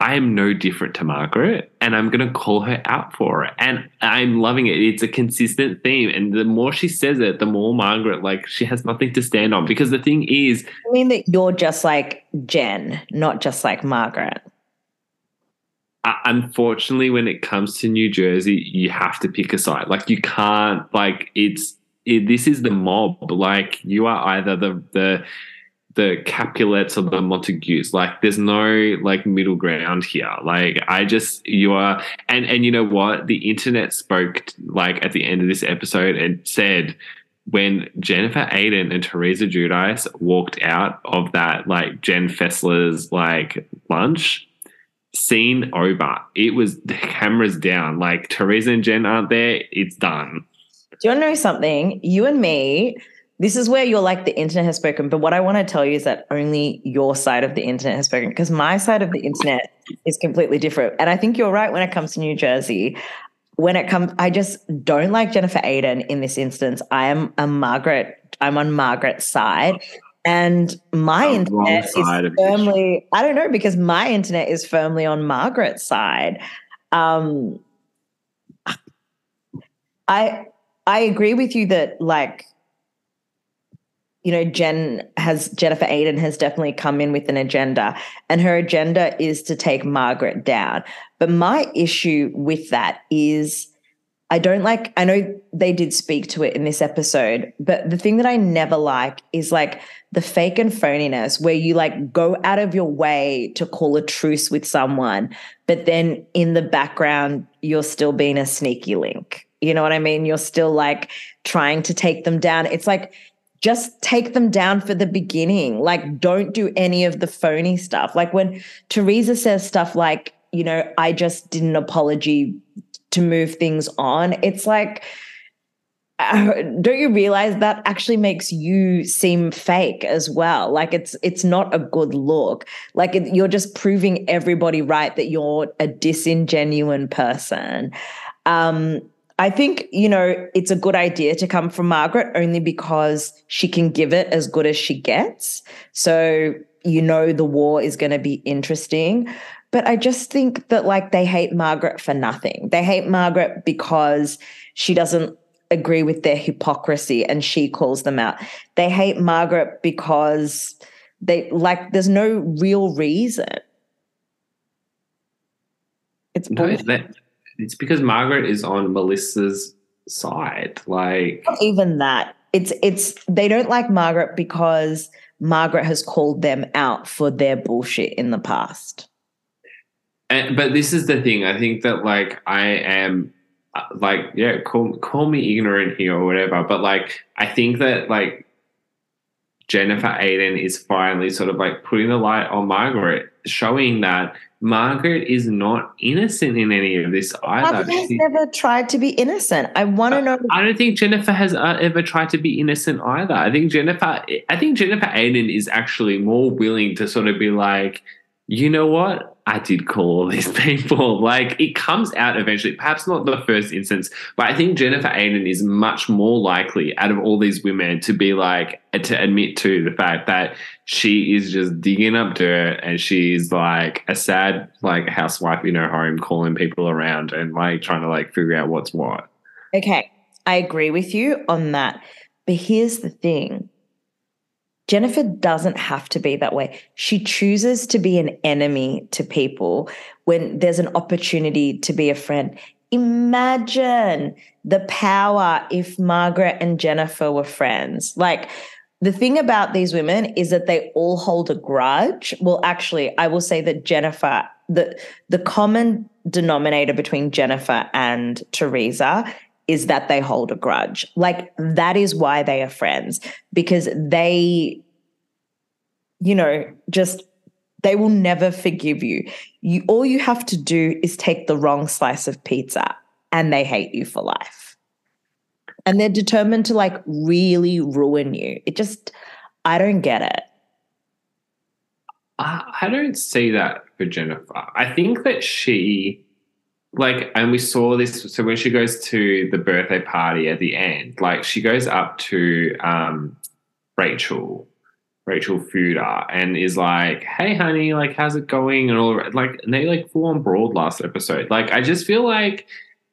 I am no different to Margaret, and I'm going to call her out for it. And I'm loving it. It's a consistent theme. And the more she says it, the more Margaret, like, she has nothing to stand on. Because the thing is, I mean that you're just like Jen, not just like Margaret. Uh, unfortunately, when it comes to New Jersey, you have to pick a side. Like, you can't, like, it's, it, this is the mob. Like, you are either the, the, the Capulets or the Montagues. Like there's no like middle ground here. Like I just you are and and you know what? The internet spoke like at the end of this episode and said when Jennifer Aydin and Teresa Giudice walked out of that like Jen Fessler's like lunch, scene over. It was the cameras down. Like Teresa and Jen aren't there. It's done. Do you want to know something? You and me this is where you're like the internet has spoken. But what I want to tell you is that only your side of the internet has spoken because my side of the internet is completely different. And I think you're right when it comes to New Jersey. When it comes, I just don't like Jennifer Aydin in this instance. I am a Margaret, I'm on Margaret's side. And my the internet is firmly, I don't know, because my internet is firmly on Margaret's side. Um, I I agree with you that like you know, Jen has Jennifer Aydin has definitely come in with an agenda, and her agenda is to take Margaret down. But my issue with that is I don't like, I know they did speak to it in this episode, but the thing that I never like is like the fake and phoniness where you like go out of your way to call a truce with someone, but then in the background, you're still being a sneaky link. You know what I mean? You're still like trying to take them down. It's like, just take them down for the beginning. Like, don't do any of the phony stuff. Like, when Teresa says stuff like, you know, I just did an apology to move things on, it's like, uh, don't you realize that actually makes you seem fake as well like it's it's not a good look like it, you're just proving everybody right that you're a disingenuine person um I think, you know, it's a good idea to come from Margaret only because she can give it as good as she gets. So, you know, the war is going to be interesting. But I just think that, like, they hate Margaret for nothing. They hate Margaret because she doesn't agree with their hypocrisy and she calls them out. They hate Margaret because they, like, there's no real reason. It's no, that, it's because Margaret is on Melissa's side. Like Not even that. It's it's they don't like Margaret because Margaret has called them out for their bullshit in the past. And, but this is the thing. I think that like I am uh, like yeah, call call me ignorant here or whatever. But like I think that like Jennifer Aydin is finally sort of like putting the light on Margaret, showing that Margaret is not innocent in any of this either. Margaret has she, never tried to be innocent. I want to know. I don't think Jennifer has uh, ever tried to be innocent either. I think Jennifer. I think Jennifer Aydin is actually more willing to sort of be like, you know what? I did call all these *laughs* people. Like it comes out eventually, perhaps not the first instance, but I think Jennifer Aydin is much more likely out of all these women to be like, to admit to the fact that she is just digging up dirt and she's like a sad, like housewife in her home, calling people around and like trying to like figure out what's what. Okay. I agree with you on that. But here's the thing Jennifer doesn't have to be that way. She chooses to be an enemy to people when there's an opportunity to be a friend. Imagine the power if Margaret and Jennifer were friends. Like, the thing about these women is that they all hold a grudge. Well, actually, I will say that Jennifer, the the common denominator between Jennifer and Teresa is that they hold a grudge. Like that is why they are friends because they, you know, just they will never forgive you. You all you have to do is take the wrong slice of pizza and they hate you for life. And they're determined to like really ruin you. It just I don't get it. I don't see that for Jennifer. I think that she like and we saw this so when she goes to the birthday party at the end like she goes up to um, rachel rachel Fuda and is like hey honey like how's it going? And all like and they like full on broad last episode. Like i just feel like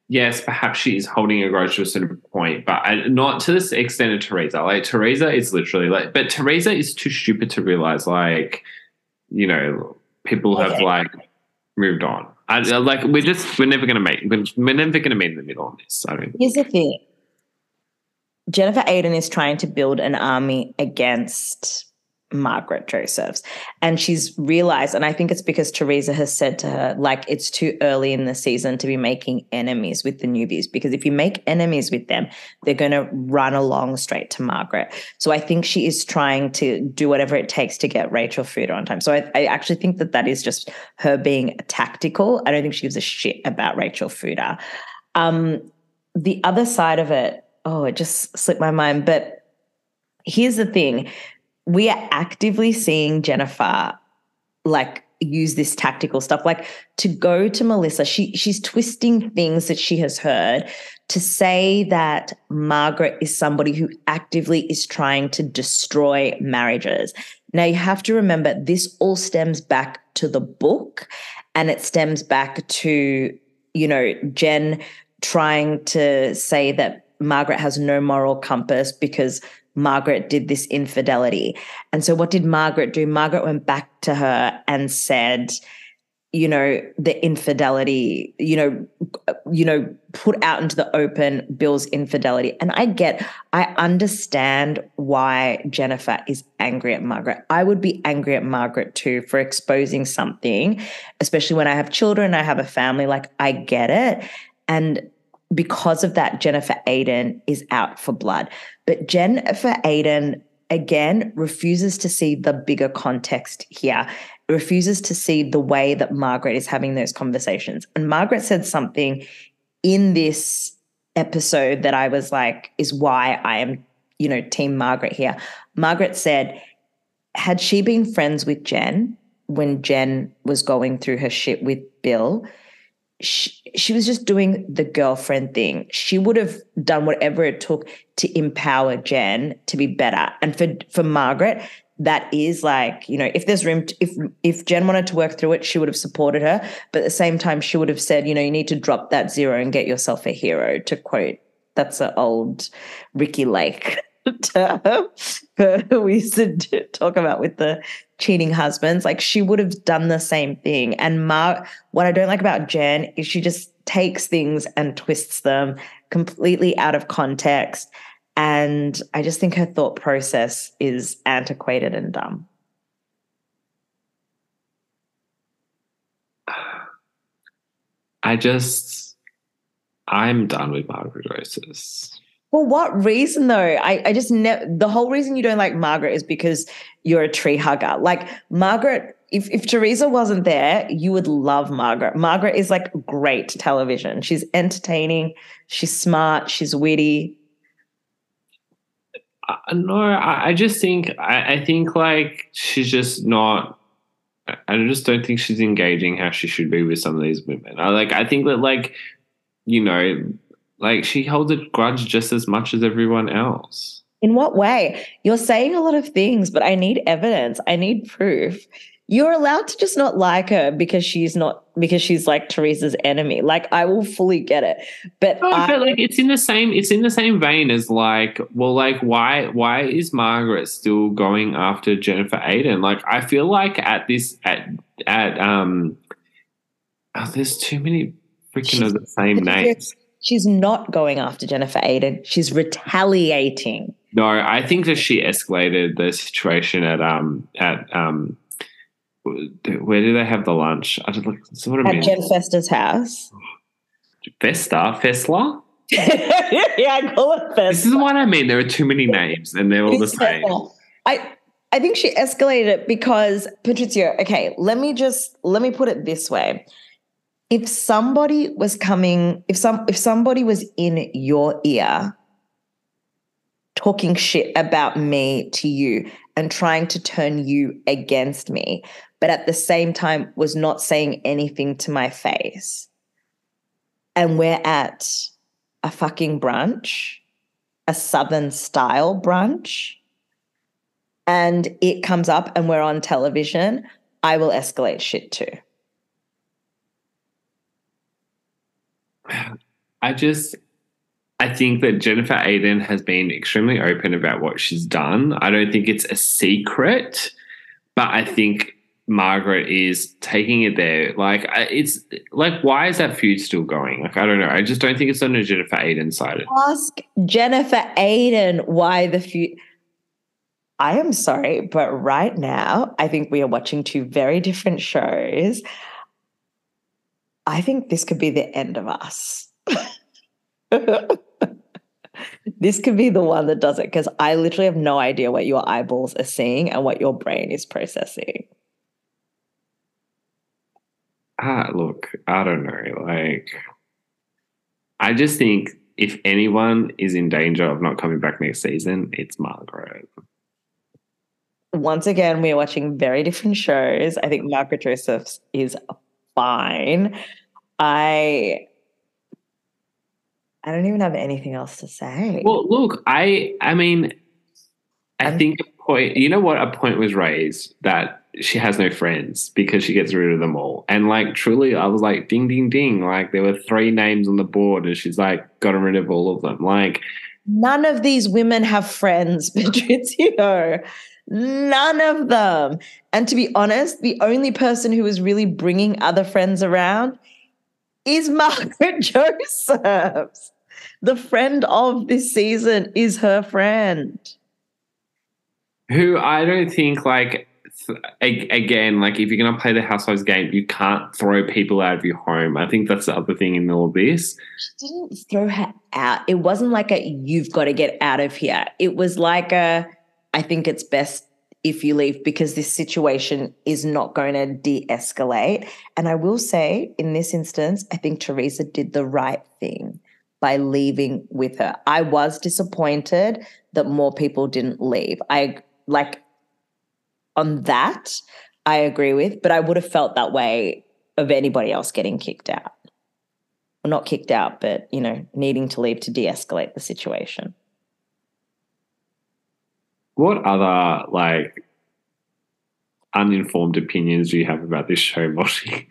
yes perhaps she is holding a grudge to a certain point but not to this extent of teresa. Like teresa is literally like but teresa is too stupid to realize like you know people have okay. like moved on I, like we're just we're never to make we're never to meet in the middle on this. I mean, here's the thing: Jennifer Aydin is trying to build an army against Margaret Josephs. And she's realized, and I think it's because Teresa has said to her, like, it's too early in the season to be making enemies with the newbies. Because if you make enemies with them, they're going to run along straight to Margaret. So I think she is trying to do whatever it takes to get Rachel Fuda on time. So I, I actually think that that is just her being tactical. I don't think she gives a shit about Rachel Fuda. Um, the other side of it, oh, it just slipped my mind. But here's the thing we are actively seeing Jennifer like use this tactical stuff. Like to go to Melissa she she's twisting things that she has heard to say that Margaret is somebody who actively is trying to destroy marriages. Now you have to remember this all stems back to the book and it stems back to you know Jen trying to say that Margaret has no moral compass because Margaret did this infidelity. And so what did Margaret do? Margaret went back to her and said, you know, the infidelity, you know, you know, put out into the open Bill's infidelity. And I get, I understand why Jennifer is angry at Margaret. I would be angry at Margaret too for exposing something, especially when I have children, I have a family. Like I get it. And because of that, Jennifer Aydin is out for blood. But Jennifer Aydin, again, refuses to see the bigger context here, refuses to see the way that Margaret is having those conversations. And Margaret said something in this episode that I was like, is why I am, you know, Team Margaret here. Margaret said, had she been friends with Jen when Jen was going through her shit with Bill, she, she was just doing the girlfriend thing. She would have done whatever it took to empower Jen to be better. And for for Margaret, that is like you know if there's room to, if if jen wanted to work through it she would have supported her but at the same time she would have said you know you need to drop that zero and get yourself a hero to quote that's an old ricki lake *laughs* term *laughs* we used to talk about with the cheating husbands like she would have done the same thing. And Mar what i don't like about jen is she just takes things and twists them completely out of context. And i just think her thought process is antiquated and dumb. *sighs* I just i'm done with margaret roses for what reason though? I, I just ne- the whole reason you don't like Margaret is because you're a tree hugger. Like Margaret, if, if Teresa wasn't there, you would love Margaret. Margaret is like great television. She's entertaining, she's smart, she's witty. Uh, no, I, I just think I, I think like she's just not I just don't think she's engaging how she should be with some of these women. I like I think that like you know like she holds a grudge just as much as everyone else. In what way? You're saying a lot of things, but I need evidence. I need proof. You're allowed to just not like her because she's not because she's like Teresa's enemy. Like I will fully get it. But, no, I, but like it's in the same it's in the same vein as like, well, like why why is Margaret still going after Jennifer Aydin? Like I feel like at this at at um oh, there's too many freaking of the same names she's not going after Jennifer Aydin. She's retaliating. No, I think that she escalated the situation at um at um where do they have the lunch? I just look what I mean. At Jen Festa's house. Festa, Fessler. *laughs* yeah, I call it Festa. This is what I mean. There are too many names, and they're all the same. I I think she escalated it because Patrizio. Okay, let me just let me put it this way if somebody was coming if some if somebody was in your ear talking shit about me to you and trying to turn you against me but at the same time was not saying anything to my face and we're at a fucking brunch a southern style brunch and it comes up and we're on television i will escalate shit too I just I think that Jennifer Aydin has been extremely open about what she's done. I don't think it's a secret, but I think Margaret is taking it there. Like it's like why is that feud still going? Like I don't know. I just don't think it's on the Jennifer Aydin side. Ask Jennifer Aydin why the feud. I am sorry, but right now, I think we are watching two very different shows. I think this could be the end of us. *laughs* this could be the one that does it because I literally have no idea what your eyeballs are seeing and what your brain is processing. Ah, look, I don't know. Like, I just think if anyone is in danger of not coming back next season, it's Margaret. Once again, we are watching very different shows. I think Margaret Josephs is fine. I I don't even have anything else to say. Well, look, I I mean, I think a point. You know what? A point was raised that she has no friends because she gets rid of them all. And like, truly, I was like, ding, ding, ding. Like, there were three names on the board, and she's like, gotten rid of all of them. Like, none of these women have friends, *laughs* Patrizio. None of them. And to be honest, the only person who is really bringing other friends around is Margaret *laughs* Josephs. The friend of this season is her friend. Who I don't think like again, like if you're going to play the Housewives game, you can't throw people out of your home. I think that's the other thing in all this. She didn't throw her out. It wasn't like a you've got to get out of here. It was like a I think it's best if you leave because this situation is not going to de-escalate. And I will say, in this instance, I think Teresa did the right thing by leaving with her. I was disappointed that more people didn't leave. I like on that, I agree with, but I would have felt that way of anybody else getting kicked out. Well, not kicked out, but you know, needing to leave to de-escalate the situation. What other like uninformed opinions do you have about this show, Moshi?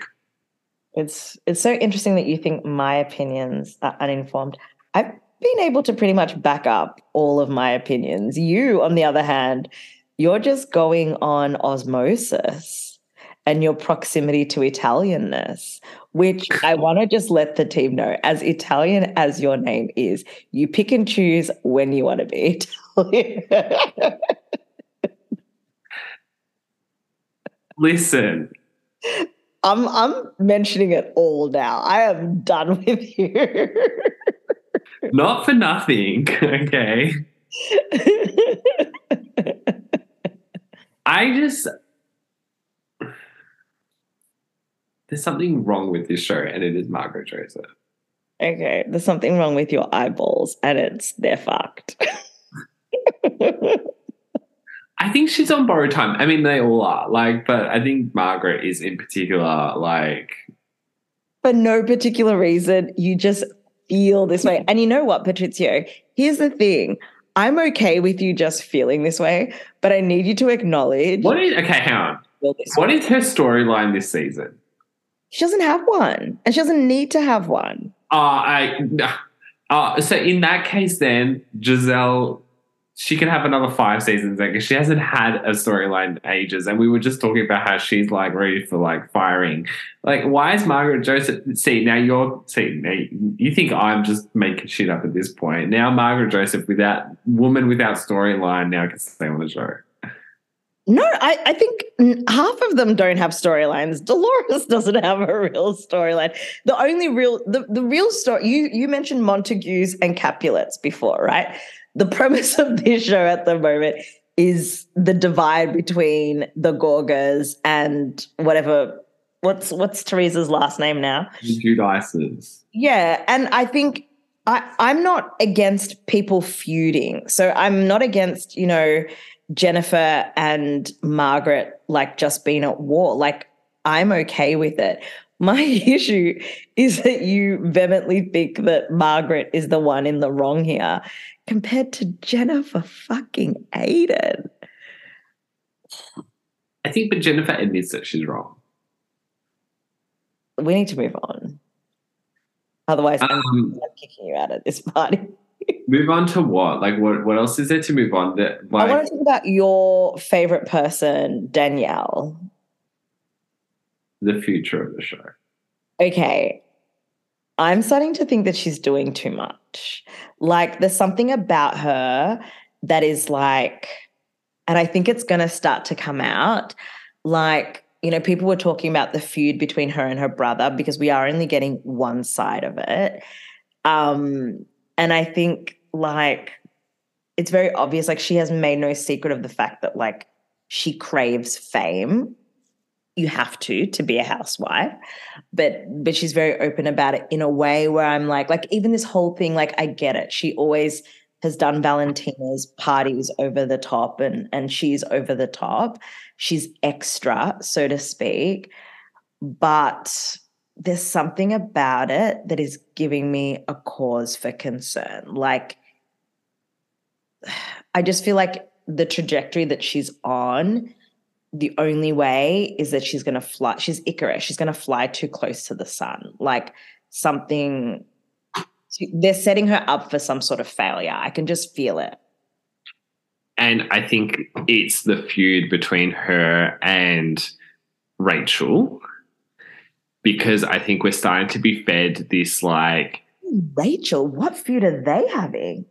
It's it's so interesting that you think my opinions are uninformed. I've been able to pretty much back up all of my opinions. You, on the other hand, you're just going on osmosis and your proximity to Italianness, which *laughs* I want to just let the team know as Italian as your name is, you pick and choose when you want to be *laughs* Italian. Listen. I'm I'm mentioning it all now. I am done *laughs* with you. Not for nothing, okay? I just there's something wrong with this show, and it is Margaret Joseph. Okay, there's something wrong with your eyeballs, and it's they're fucked. *laughs* I think she's on borrowed time. I mean, they all are like, but I think Margaret is in particular like. For no particular reason, you just feel this way. And you know what, Patrizio? Here's the thing. I'm okay with you just feeling this way, but I need you to acknowledge. What is okay? Hang on. What is her storyline this season? She doesn't have one, and she doesn't need to have one. Uh, I. Uh, so in that case, then Gizelle, she can have another five seasons because she hasn't had a storyline ages. And we were just talking about how she's like ready for like firing. Like, why is Margaret Joseph? See, now you're see, now you think I'm just making shit up at this point. Now Margaret Joseph, without woman without storyline, now can stay on the show. No, I, I think half of them don't have storylines. *laughs* Dolores doesn't have a real storyline. The only real the, the real story you you mentioned Montagues and Capulets before, right? the premise *laughs* of this show at the moment is the divide between the Gorgas and whatever what's what's Teresa's last name now? Giudices. Yeah, and I think I I'm not against people feuding. So I'm not against, you know, Jennifer and Margaret like just being at war. Like I'm okay with it. *laughs* My issue is that you vehemently think that Margaret is the one in the wrong here compared to Jennifer fucking Aydin. I think, but Jennifer admits that she's wrong. We need to move on. Otherwise, um, I'm kicking you out of this party. Move on to what? Like, what? What else is there to move on? That like, I want to talk about your favorite person, Danielle. The future of the show. Okay, I'm starting to think that she's doing too much. Like there's something about her that is like And I think it's going to start to come out. Like, you know, people were talking about the feud between her and her brother because we are only getting one side of it. Um, and I think like it's very obvious, like she has made no secret of the fact that like she craves fame. You have to to be a housewife, but but she's very open about it in a way where I'm like, like even this whole thing, like I get it. She always has done Valentina's parties over the top and and she's over the top. She's extra, so to speak. But there's something about it that is giving me a cause for concern. Like *sighs* I just feel like the trajectory that she's on, the only way is that she's going to fly. She's Icarus. She's going to fly too close to the sun. Like something, they're setting her up for some sort of failure. I can just feel it. And I think it's the feud between her and Rachel because I think we're starting to be fed this like Rachel, what feud are they having?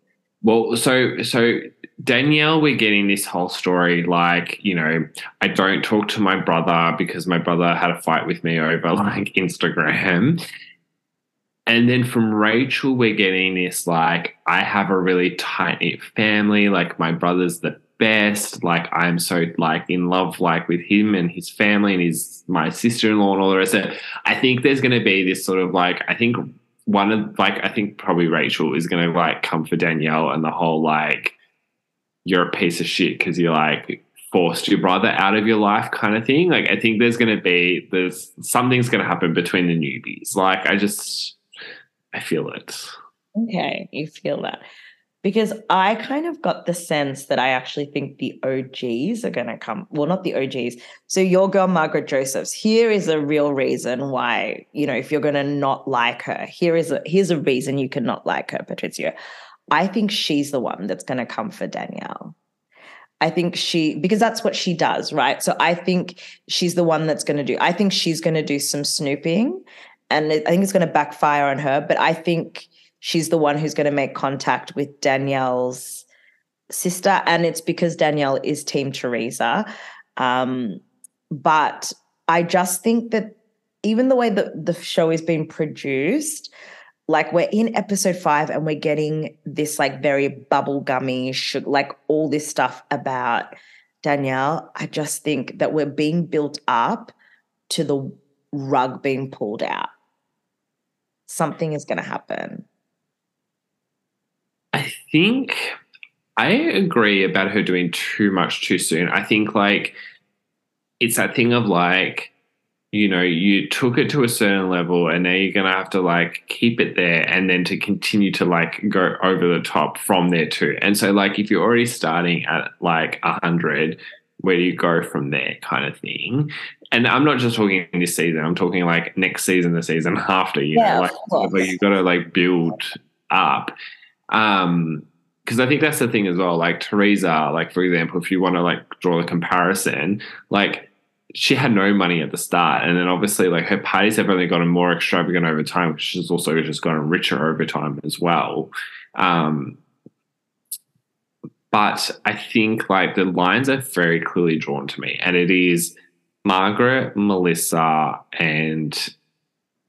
Well, so so Danielle, we're getting this whole story like, you know, I don't talk to my brother because my brother had a fight with me over *laughs* like Instagram. And then from Rachel, we're getting this like, I have a really tight knit family. Like, my brother's the best. Like, I'm so like in love, like with him and his family and his my sister in law and all the rest of it. I think there's going to be this sort of like, I think one of like I think probably Rachel is going to like come for Danielle and the whole like you're a piece of shit because you like forced your brother out of your life kind of thing. Like I think there's going to be there's something's going to happen between the newbies. Like I just I feel it. Okay, you feel that because I kind of got the sense that I actually think the OGs are going to come. Well, not the OGs. So your girl Margaret Josephs. Here is a real reason why you know if you're going to not like her. Here is a here's a reason you cannot like her, Patricia. I think she's the one that's going to come for Danielle. I think she because that's what she does, right? So I think she's the one that's going to do. I think she's going to do some snooping, and I think it's going to backfire on her. But I think she's the one who's going to make contact with Danielle's sister, and it's because Danielle is Team Teresa. Um, but I just think that even the way that the show is being produced, like we're in episode five and we're getting this like very bubblegummy, like all this stuff about Danielle. I just think that we're being built up to the rug being pulled out. Something is going to happen. I think I agree about her doing too much too soon. I think like it's that thing of like, you know, you took it to a certain level and now you're gonna have to like keep it there and then to continue to like go over the top from there too. And so like if you're already starting at like a hundred, where do you go from there kind of thing? And I'm not just talking this season, I'm talking like next season, the season *laughs* after, you yeah, know, like you've got to like build up. Um, because I think that's the thing as well. Like Teresa, like for example, if you want to like draw the comparison, like she had no money at the start, and then obviously like her parties have only gotten more extravagant over time, has also just gotten richer over time as well. Um, but I think like the lines are very clearly drawn to me, and it is Margaret, Melissa, and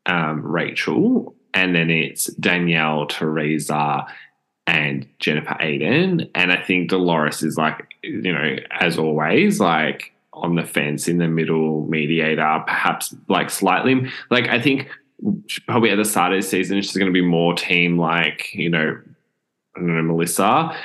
um, Rachel, and then it's Danielle, Teresa, and Jennifer Aydin. And I think Dolores is like, you know, as always, like on the fence in the middle mediator, perhaps like slightly like I think probably at the start of the season she's going to be more team like, you know, I don't know, Melissa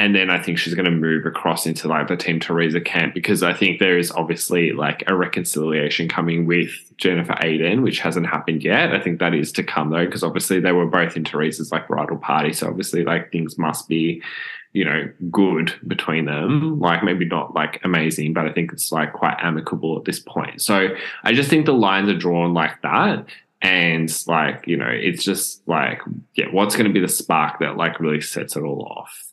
and then I think she's going to move across into like the Team Teresa camp because I think there is obviously like a reconciliation coming with Jennifer Aydin, which hasn't happened yet. I think that is to come though, because obviously they were both in Teresa's like bridal party, so obviously like things must be, you know, good between them. Like maybe not like amazing, but I think it's like quite amicable at this point. So I just think the lines are drawn like that and like you know it's just like yeah what's going to be the spark that like really sets it all off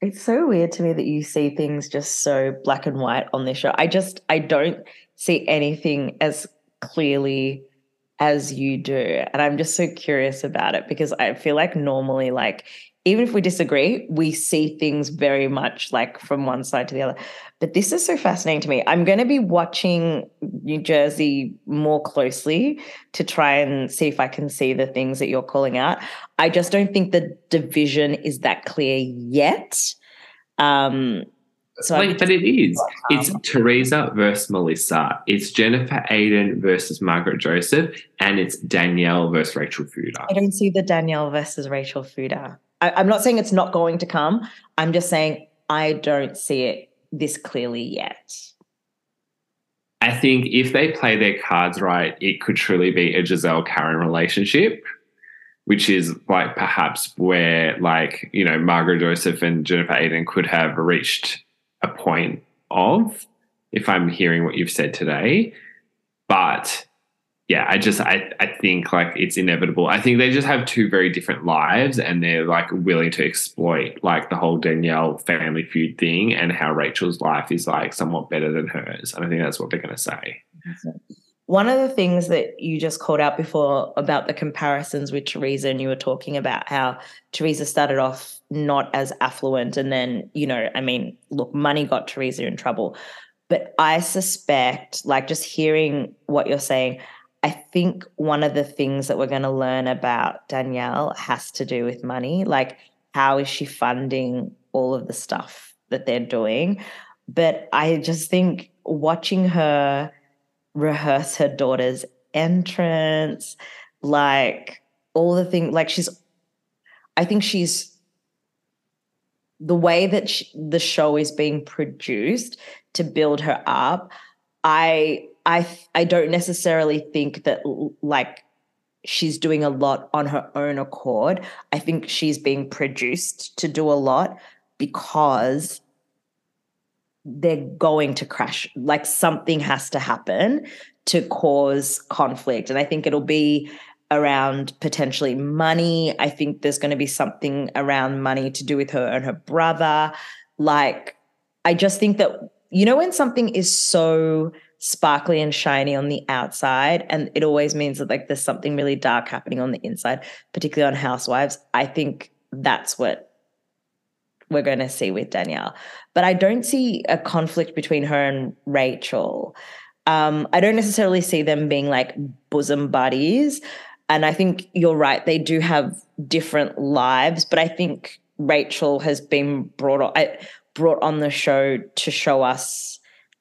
it's so weird to me that you see things just so black and white on this show. I just I don't see anything as clearly as you do. And I'm just so curious about it because I feel like normally, like, even if we disagree, we see things very much like from one side to the other. But this is so fascinating to me. I'm going to be watching New Jersey more closely to try and see if I can see the things that you're calling out. I just don't think the division is that clear yet. Um, so like, but it is. It's Teresa versus Melissa. It's Jennifer Aydin versus Margaret Joseph, and it's Danielle versus Rachel Fuda. I don't see the Danielle versus Rachel Fuda. I, I'm not saying it's not going to come. I'm just saying I don't see it this clearly yet. I think if they play their cards right, it could truly be a Gizelle Karen relationship, which is like perhaps where like, you know, Margaret Joseph and Jennifer Aydin could have reached a point of, if I'm hearing what you've said today. But yeah, I just I, I think like it's inevitable. I think they just have two very different lives and they're like willing to exploit like the whole Danielle family feud thing and how Rachel's life is like somewhat better than hers. And I think that's what they're gonna say. One of the things that you just called out before about the comparisons with Teresa, and you were talking about how Teresa started off not as affluent, and then, you know, I mean, look, money got Teresa in trouble. But I suspect, like just hearing what you're saying, I think one of the things that we're going to learn about Danielle has to do with money. Like, how is she funding all of the stuff that they're doing? But I just think watching her rehearse her daughter's entrance, like all the things, like she's, I think she's, the way that the show is being produced to build her up, I I I don't necessarily think that like she's doing a lot on her own accord. I think she's being produced to do a lot because they're going to crash. Like something has to happen to cause conflict. And I think it'll be around potentially money. I think there's going to be something around money to do with her and her brother. Like, I just think that, you know, when something is so sparkly and shiny on the outside and it always means that like there's something really dark happening on the inside particularly on housewives i think that's what we're going to see with danielle but i don't see a conflict between her and rachel um, i don't necessarily see them being like bosom buddies and i think you're right they do have different lives but i think rachel has been brought on, eh, brought on the show to show us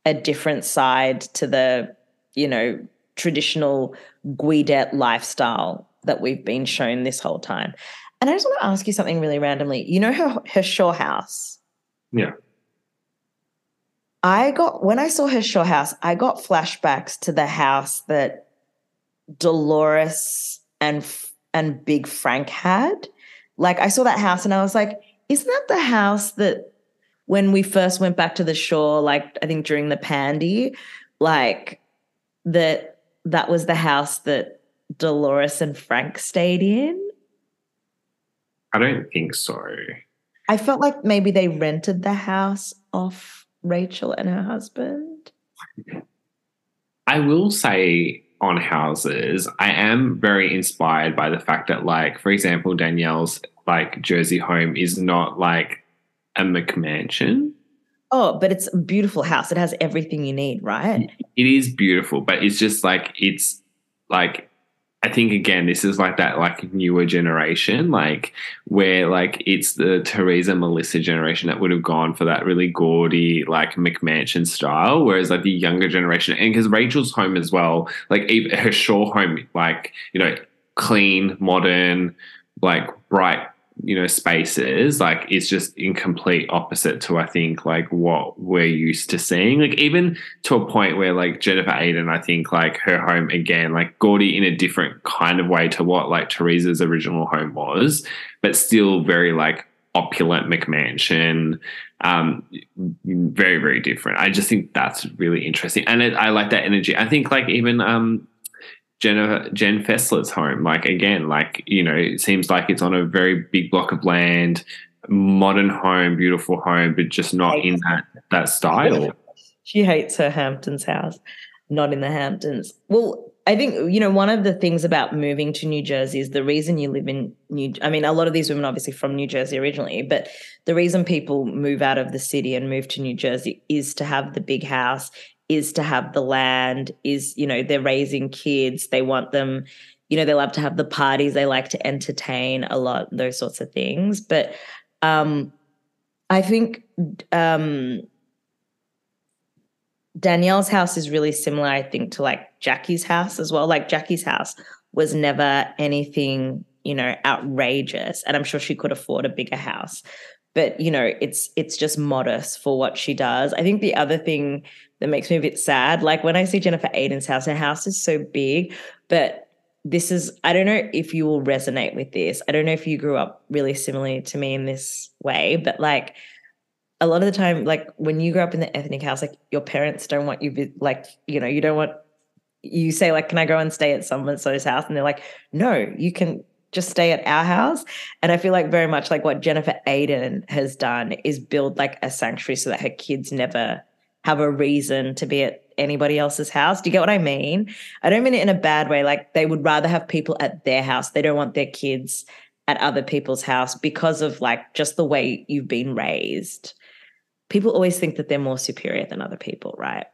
a different side to the, you know, traditional Guidette lifestyle that we've been shown this whole time. And I just want to ask you something really randomly. You know her her Shore house? Yeah. I got when I saw her Shore house, I got flashbacks to the house that Dolores and and Big Frank had. Like I saw that house and I was like, isn't that the house that when we first went back to the shore, like I think during the pandy, like that that was the house that Dolores and Frank stayed in. I don't think so. I felt like maybe they rented the house off Rachel and her husband. I will say on houses, I am very inspired by the fact that, like, for example, Danielle's like Jersey home is not like a McMansion. Oh, but it's a beautiful house. It has everything you need, right? It is beautiful, but it's just like it's like I think again, this is like that like newer generation, like where like it's the Teresa Melissa generation that would have gone for that really gaudy like McMansion style, whereas like the younger generation, and because Rachel's home as well, like even her Shore home, like you know, clean, modern, like bright you know spaces like it's just in complete opposite to i think like what we're used to seeing. Like even to a point where like jennifer aydin i think like her home again like gaudy in a different kind of way to what like teresa's original home was but still very like opulent mcmansion um very very different. I just think that's really interesting. And it, i like that energy. I think like even um Jenna, Jen Fessler's home. Like again, like you know, it seems like it's on a very big block of land, modern home, beautiful home, but just not in that that style. She hates her Hamptons house, not in the Hamptons. Well, I think you know one of the things about moving to New Jersey is the reason you live in New. I mean, a lot of these women obviously from New Jersey originally, but the reason people move out of the city and move to New Jersey is to have the big house, is to have the land, is you know they're raising kids, they want them, you know they love to have the parties, they like to entertain a lot, those sorts of things. But um, I think um, Danielle's house is really similar, I think, to like Jackie's house as well. Like Jackie's house was never anything, you know, outrageous. And I'm sure she could afford a bigger house. But, you know, it's it's just modest for what she does. I think the other thing that makes me a bit sad, like when I see Jennifer Aydin's house, her house is so big, but this is I don't know if you will resonate with this. I don't know if you grew up really similarly to me in this way, but like a lot of the time, like when you grow up in the ethnic house, like your parents don't want you, like, you know, you don't want, you say, like, can I go and stay at someone's house? And they're like, no, you can just stay at our house. And I feel like very much like what Jennifer Aydin has done is build like a sanctuary so that her kids never have a reason to be at anybody else's house. Do you get what I mean? I don't mean it in a bad way. Like they would rather have people at their house. They don't want their kids at other people's house because of like just the way you've been raised people always think that they're more superior than other people, right?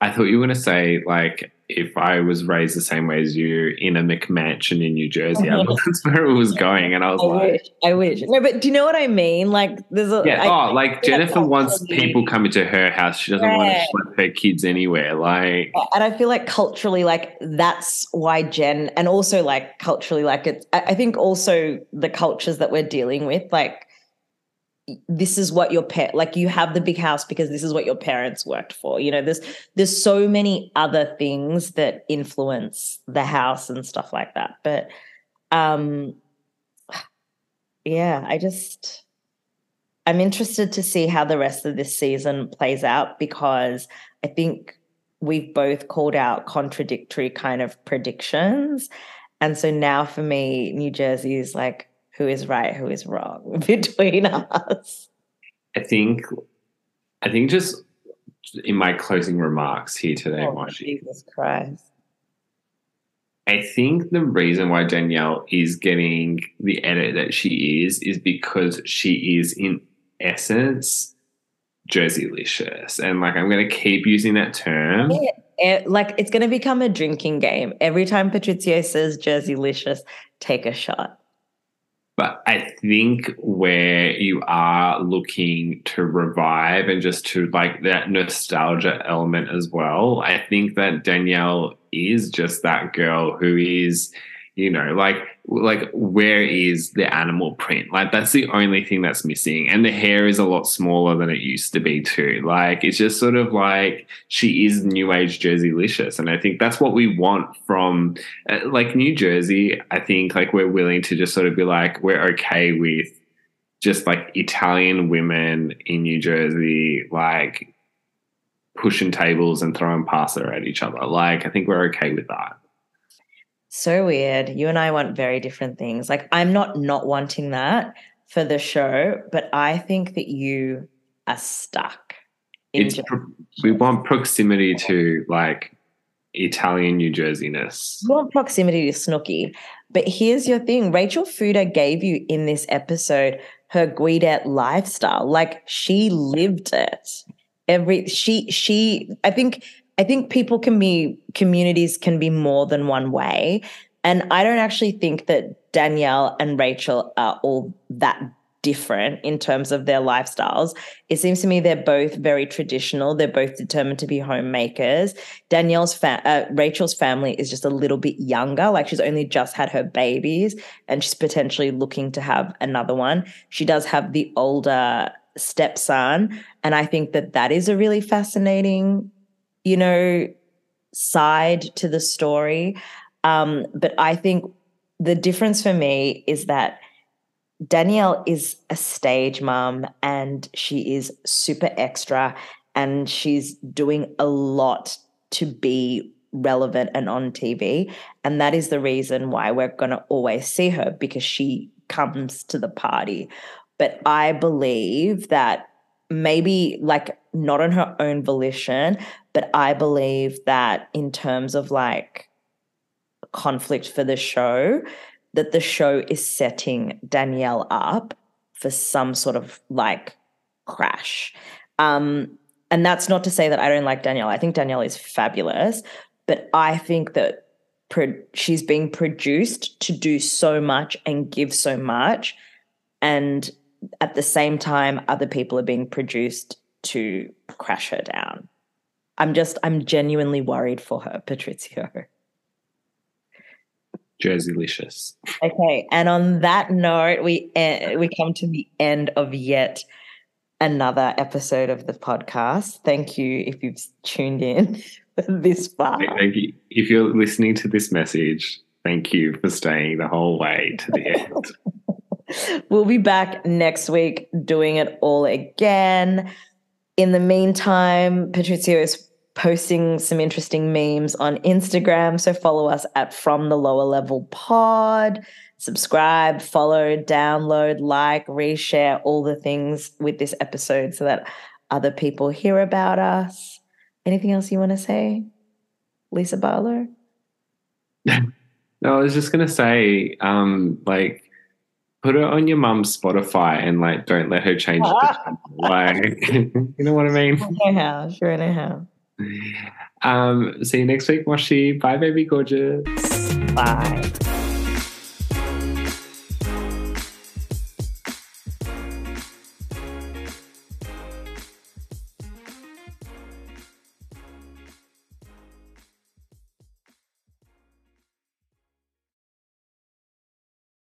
I thought you were going to say, like, if I was raised the same way as you in a McMansion in New Jersey, I uh-huh. thought that's where it was going. And I was I like, wish, I wish. No, but do you know what I mean? Like, there's a. yeah, I- oh, like Jennifer wants people coming to her house. She doesn't want to schlep her kids anywhere. Like, and I feel like culturally, like that's why Jen, and also like culturally, like it's. I think also the cultures that we're dealing with, like this is what your pet, like you have the big house because this is what your parents worked for. You know, there's there's so many other things that influence the house and stuff like that. But, um, *sighs* yeah, I just. I'm interested to see how the rest of this season plays out because I think we've both called out contradictory kind of predictions. And so now for me, New Jersey is like, who is right, who is wrong *laughs* between us. I think, I think just in my closing remarks here today, Oh, Jesus Christ. I think the reason why Danielle is getting the edit that she is is because she is in essence Jerseylicious. And like I'm gonna keep using that term. Yeah, eh, like it's going to become a drinking game. Every time Patrizio says Jerseylicious, take a shot. But I think where you are looking to revive and just to like that nostalgia element as well, I think that Danielle is just that girl who is, you know, like like where is the animal print? Like that's the only thing that's missing. And the hair is a lot smaller than it used to be too. Like it's just sort of like she is new age Jerseylicious. And I think that's what we want from uh, like New Jersey, I think like we're willing to just sort of be like we're okay with just like Italian women in New Jersey, like pushing tables and throwing pasta at each other. Like I think we're okay with that. So weird. You and I want very different things. Like I'm not not wanting that for the show, but I think that you are stuck. in It's pro- we want proximity to like Italian New Jerseyness. We want proximity to Snooki. But here's your thing Rachel Fuda gave you in this episode her Guidette lifestyle. Like she lived it. Every she she I think I think people can be communities can be more than one way. And I don't actually think that Danielle and Rachel are all that different in terms of their lifestyles. It seems to me they're both very traditional. They're both determined to be homemakers. Danielle's fa- uh, Rachel's family is just a little bit younger. Like she's only just had her babies and she's potentially looking to have another one. She does have the older stepson. And I think that that is a really fascinating, you know, side to the story. Um, but I think the difference for me is that Danielle is a stage mom and she is super extra and she's doing a lot to be relevant and on TV. And that is the reason why we're going to always see her because she comes to the party. But I believe that maybe like not on her own volition, but I believe that in terms of like conflict for the show, that the show is setting Danielle up for some sort of like crash. Um, and that's not to say that I don't like Danielle. I think Danielle is fabulous, but I think that pro- she's being produced to do so much and give so much. And at the same time, other people are being produced to crash her down. I'm just, I'm genuinely worried for her, Patrizio. Jerseylicious. Okay, and on that note, we uh, we come to the end of yet another episode of the podcast. Thank you if you've tuned in *laughs* this far. Thank you. If you're listening to this message, thank you for staying the whole way to the end. *laughs* *laughs* we'll be back next week doing it all again. In the meantime, Patrizio is posting some interesting memes on Instagram. So follow us at From the Lower Level Pod. Subscribe, follow, download, like, reshare all the things with this episode so that other people hear about us. Anything else you want to say, Lisa Barlow? *laughs* no, I was just gonna say, um, like, put it on your mum's Spotify and like don't let her change the. *laughs* Like, *laughs* you know what I mean? Sure in. Sure in a. Um, see you next week, Moshi. Bye, baby gorgeous. Bye.